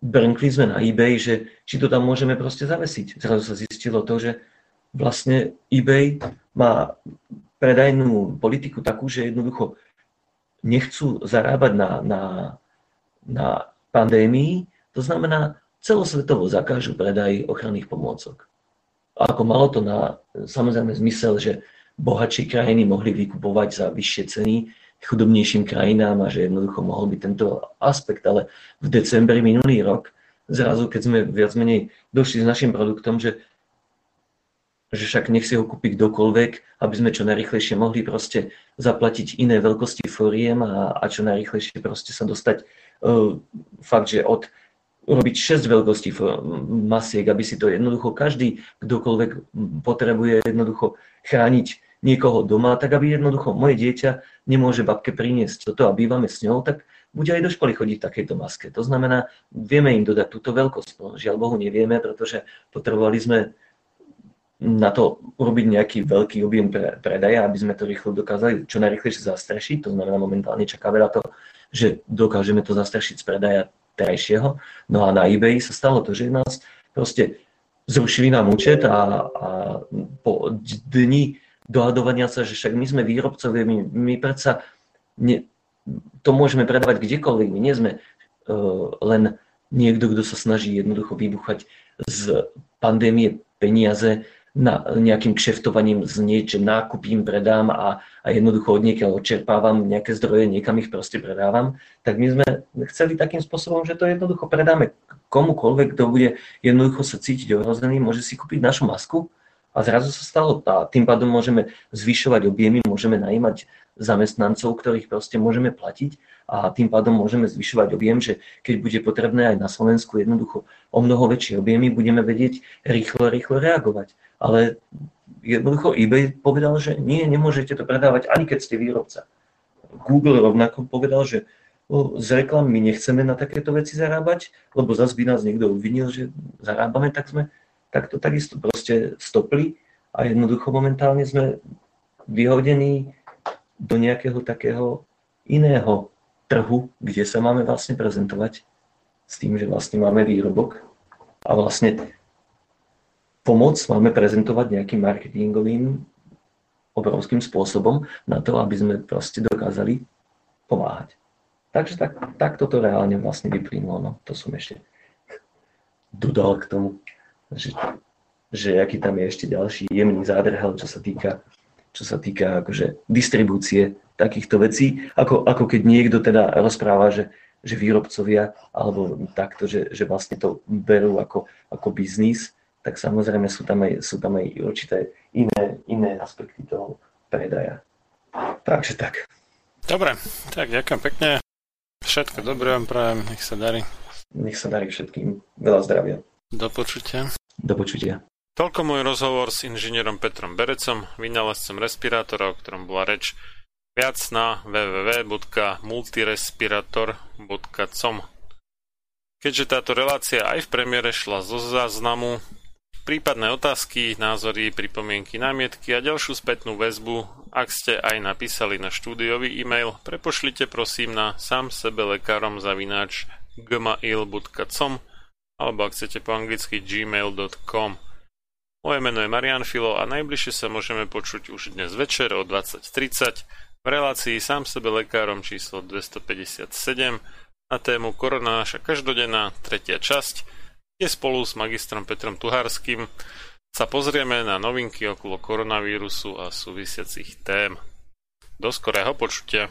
Speaker 2: brnkli sme na eBay, že či to tam môžeme proste zavesiť. Zrazu sa zistilo to, že vlastne eBay má predajnú politiku takú, že jednoducho nechcú zarábať na, na, na pandémii, to znamená celosvetovo zakážu predaj ochranných pomôcok. A ako malo to na samozrejme zmysel, že bohatšie krajiny mohli vykupovať za vyššie ceny chudobnejším krajinám a že jednoducho mohol byť tento aspekt. Ale v decembri minulý rok, zrazu keď sme viac menej došli s našim produktom, že, že však nech si ho kúpi kdokoľvek, aby sme čo najrychlejšie mohli proste zaplatiť iné veľkosti foriem a, a čo najrychlejšie proste sa dostať uh, fakt, že od urobiť 6 veľkostí masiek, aby si to jednoducho každý, kdokoľvek potrebuje jednoducho chrániť niekoho doma, tak aby jednoducho moje dieťa nemôže babke priniesť toto a bývame s ňou, tak bude aj do školy chodiť v takejto maske. To znamená, vieme im dodať túto veľkosť. No, žiaľ Bohu nevieme, pretože potrebovali sme na to urobiť nejaký veľký objem pre, predaja, aby sme to rýchlo dokázali čo najrychlejšie zastrešiť. To znamená, momentálne čakáme na to, že dokážeme to zastrešiť z predaja terajšieho. No a na eBay sa stalo to, že nás proste zrušili nám účet a, a po dni dohadovania sa, že však my sme výrobcovia, my, my predsa ne, to môžeme predávať kdekoľvek, my nie sme uh, len niekto, kto sa snaží jednoducho vybuchať z pandémie peniaze na nejakým kšeftovaním z niečo nákupím, predám a, a jednoducho od niekiaľ odčerpávam nejaké zdroje, niekam ich proste predávam, tak my sme chceli takým spôsobom, že to jednoducho predáme komukoľvek, kto bude jednoducho sa cítiť ohrozený, môže si kúpiť našu masku a zrazu sa stalo, a tým pádom môžeme zvyšovať objemy, môžeme najímať zamestnancov, ktorých proste môžeme platiť a tým pádom môžeme zvyšovať objem, že keď bude potrebné aj na Slovensku jednoducho o mnoho väčšie objemy, budeme vedieť rýchlo, rýchlo reagovať. Ale jednoducho eBay povedal, že nie, nemôžete to predávať ani keď ste výrobca. Google rovnako povedal, že z reklam my nechceme na takéto veci zarábať, lebo zase by nás niekto obvinil, že zarábame, tak sme tak to takisto proste stopli a jednoducho momentálne sme vyhodení do nejakého takého iného trhu, kde sa máme vlastne prezentovať s tým, že vlastne máme výrobok a vlastne pomoc máme prezentovať nejakým marketingovým obrovským spôsobom na to, aby sme proste dokázali pomáhať. Takže tak, tak toto reálne vlastne vyplynulo. No, to som ešte dodal k tomu, že, že aký tam je ešte ďalší jemný zádrhel, čo sa týka, čo sa týka akože distribúcie takýchto vecí, ako, ako keď niekto teda rozpráva, že, že výrobcovia alebo takto, že, že vlastne to berú ako, ako biznis, tak samozrejme sú tam aj, sú tam aj určité iné, iné aspekty toho predaja. Takže tak.
Speaker 1: Dobre, tak ďakujem pekne. Všetko dobré vám prajem, nech sa darí.
Speaker 2: Nech sa darí všetkým. Veľa zdravia.
Speaker 1: Do počutia.
Speaker 2: Do počutia.
Speaker 1: Toľko môj rozhovor s inžinierom Petrom Berecom, vynálezcom respirátora, o ktorom bola reč. Viac na www.multirespirator.com Keďže táto relácia aj v premiére šla zo záznamu, prípadné otázky, názory, pripomienky, námietky a ďalšiu spätnú väzbu, ak ste aj napísali na štúdiový e-mail, prepošlite prosím na sám sebe lekárom zavináč gmail.com alebo ak chcete po anglicky gmail.com. Moje meno je Marian Filo a najbližšie sa môžeme počuť už dnes večer o 20.30 v relácii sám sebe lekárom číslo 257 na tému Korona naša každodenná, tretia časť, kde spolu s magistrom Petrom Tuhárským sa pozrieme na novinky okolo koronavírusu a súvisiacich tém. Do skorého počutia.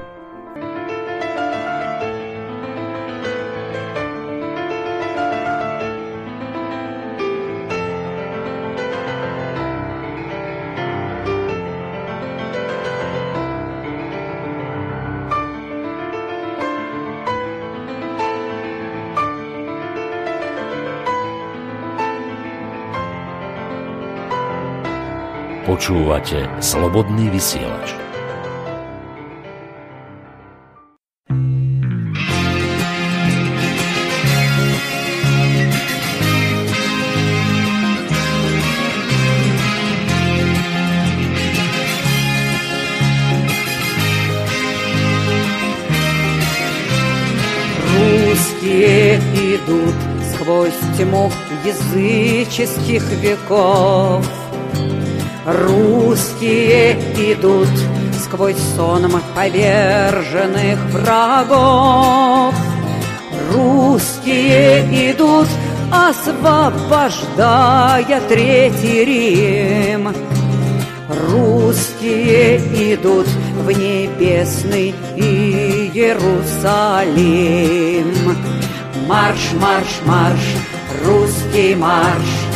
Speaker 4: Počúvate Slobodný vysielač.
Speaker 8: Русские идут сквозь тьму языческих веков — Русские идут сквозь сон поверженных врагов. Русские идут, освобождая Третий Рим. Русские идут в небесный Иерусалим. Марш, марш, марш, русский марш,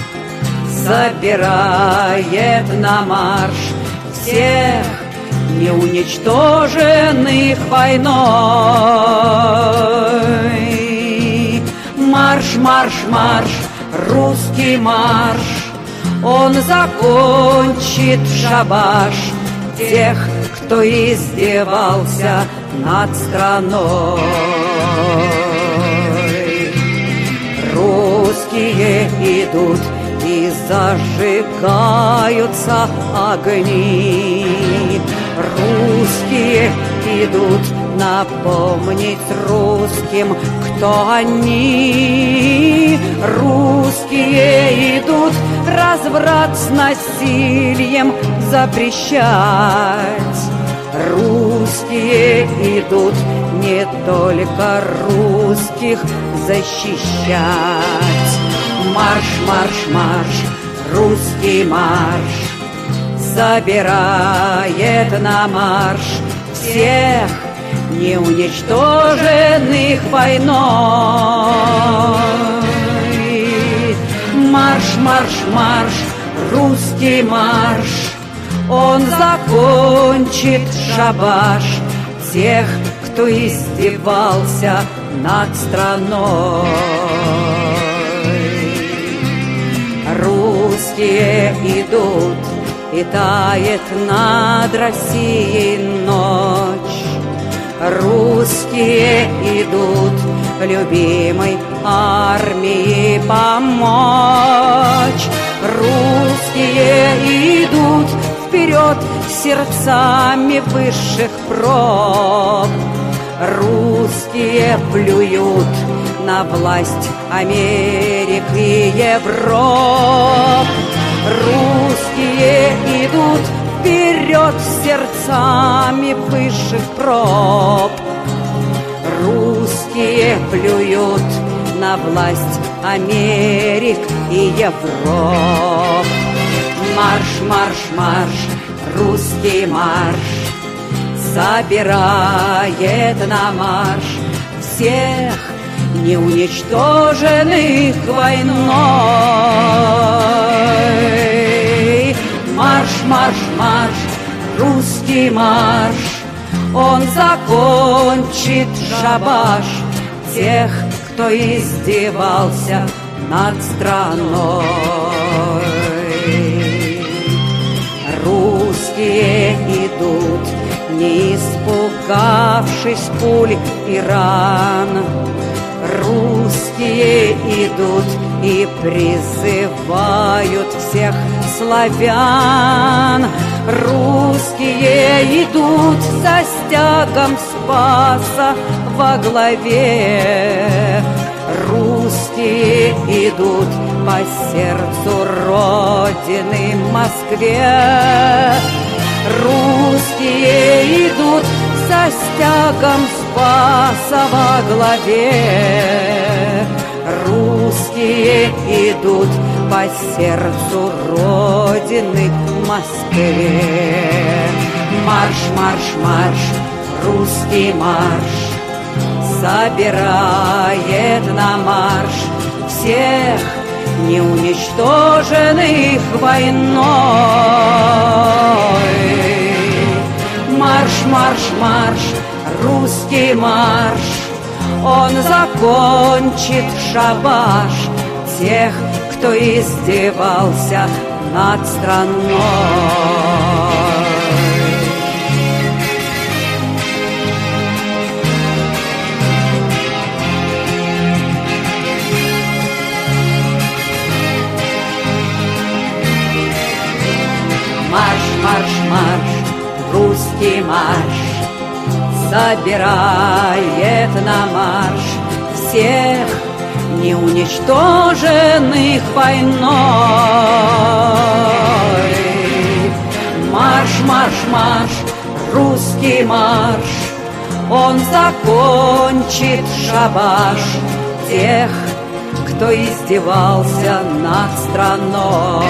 Speaker 8: собирает на марш всех неуничтоженных войной. Марш, марш, марш, русский марш, он закончит шабаш тех, кто издевался над страной. Русские идут и зажигаются огни. Русские идут напомнить русским, кто они. Русские идут разврат с насилием запрещать. Русские идут не только русских защищать марш, марш, марш, русский марш. Собирает на марш всех неуничтоженных войной. Марш, марш, марш, русский марш. Он закончит шабаш тех, кто издевался над страной Русские идут, и тает над Россией ночь. Русские идут любимой армии помочь. Русские идут вперед сердцами высших проб. Русские плюют на власть Америк и Европ. Русские идут вперед сердцами высших проб. Русские плюют на власть Америк и Европ. Марш, марш, марш, русский марш Собирает на марш всех неуничтоженных войной. Марш, марш, марш, русский марш, он закончит шабаш тех, кто издевался над страной. Русские идут, не испугавшись пуль и ран. Русские идут и призывают всех славян. Русские идут со стягом Спаса во главе. Русские идут по сердцу Родины Москве. Русские идут со стягом Спаса во главе. Русские идут по сердцу Родины Москве. Марш, марш, марш, русский марш Собирает на марш всех неуничтоженных войной. Марш, марш, марш, русский марш, он закончит шабаш тех, кто издевался над страной. Марш, марш, марш, русский марш Собирает на марш всех неуничтоженных войной. Марш, марш, марш, русский марш, он закончит шабаш тех, кто издевался над страной.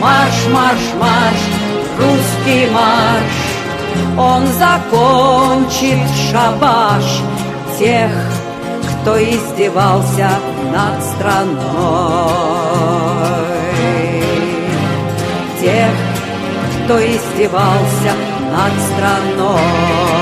Speaker 8: Марш, марш, марш, русский марш, он закончит шабаш тех, кто издевался над страной. Тех, кто издевался над страной.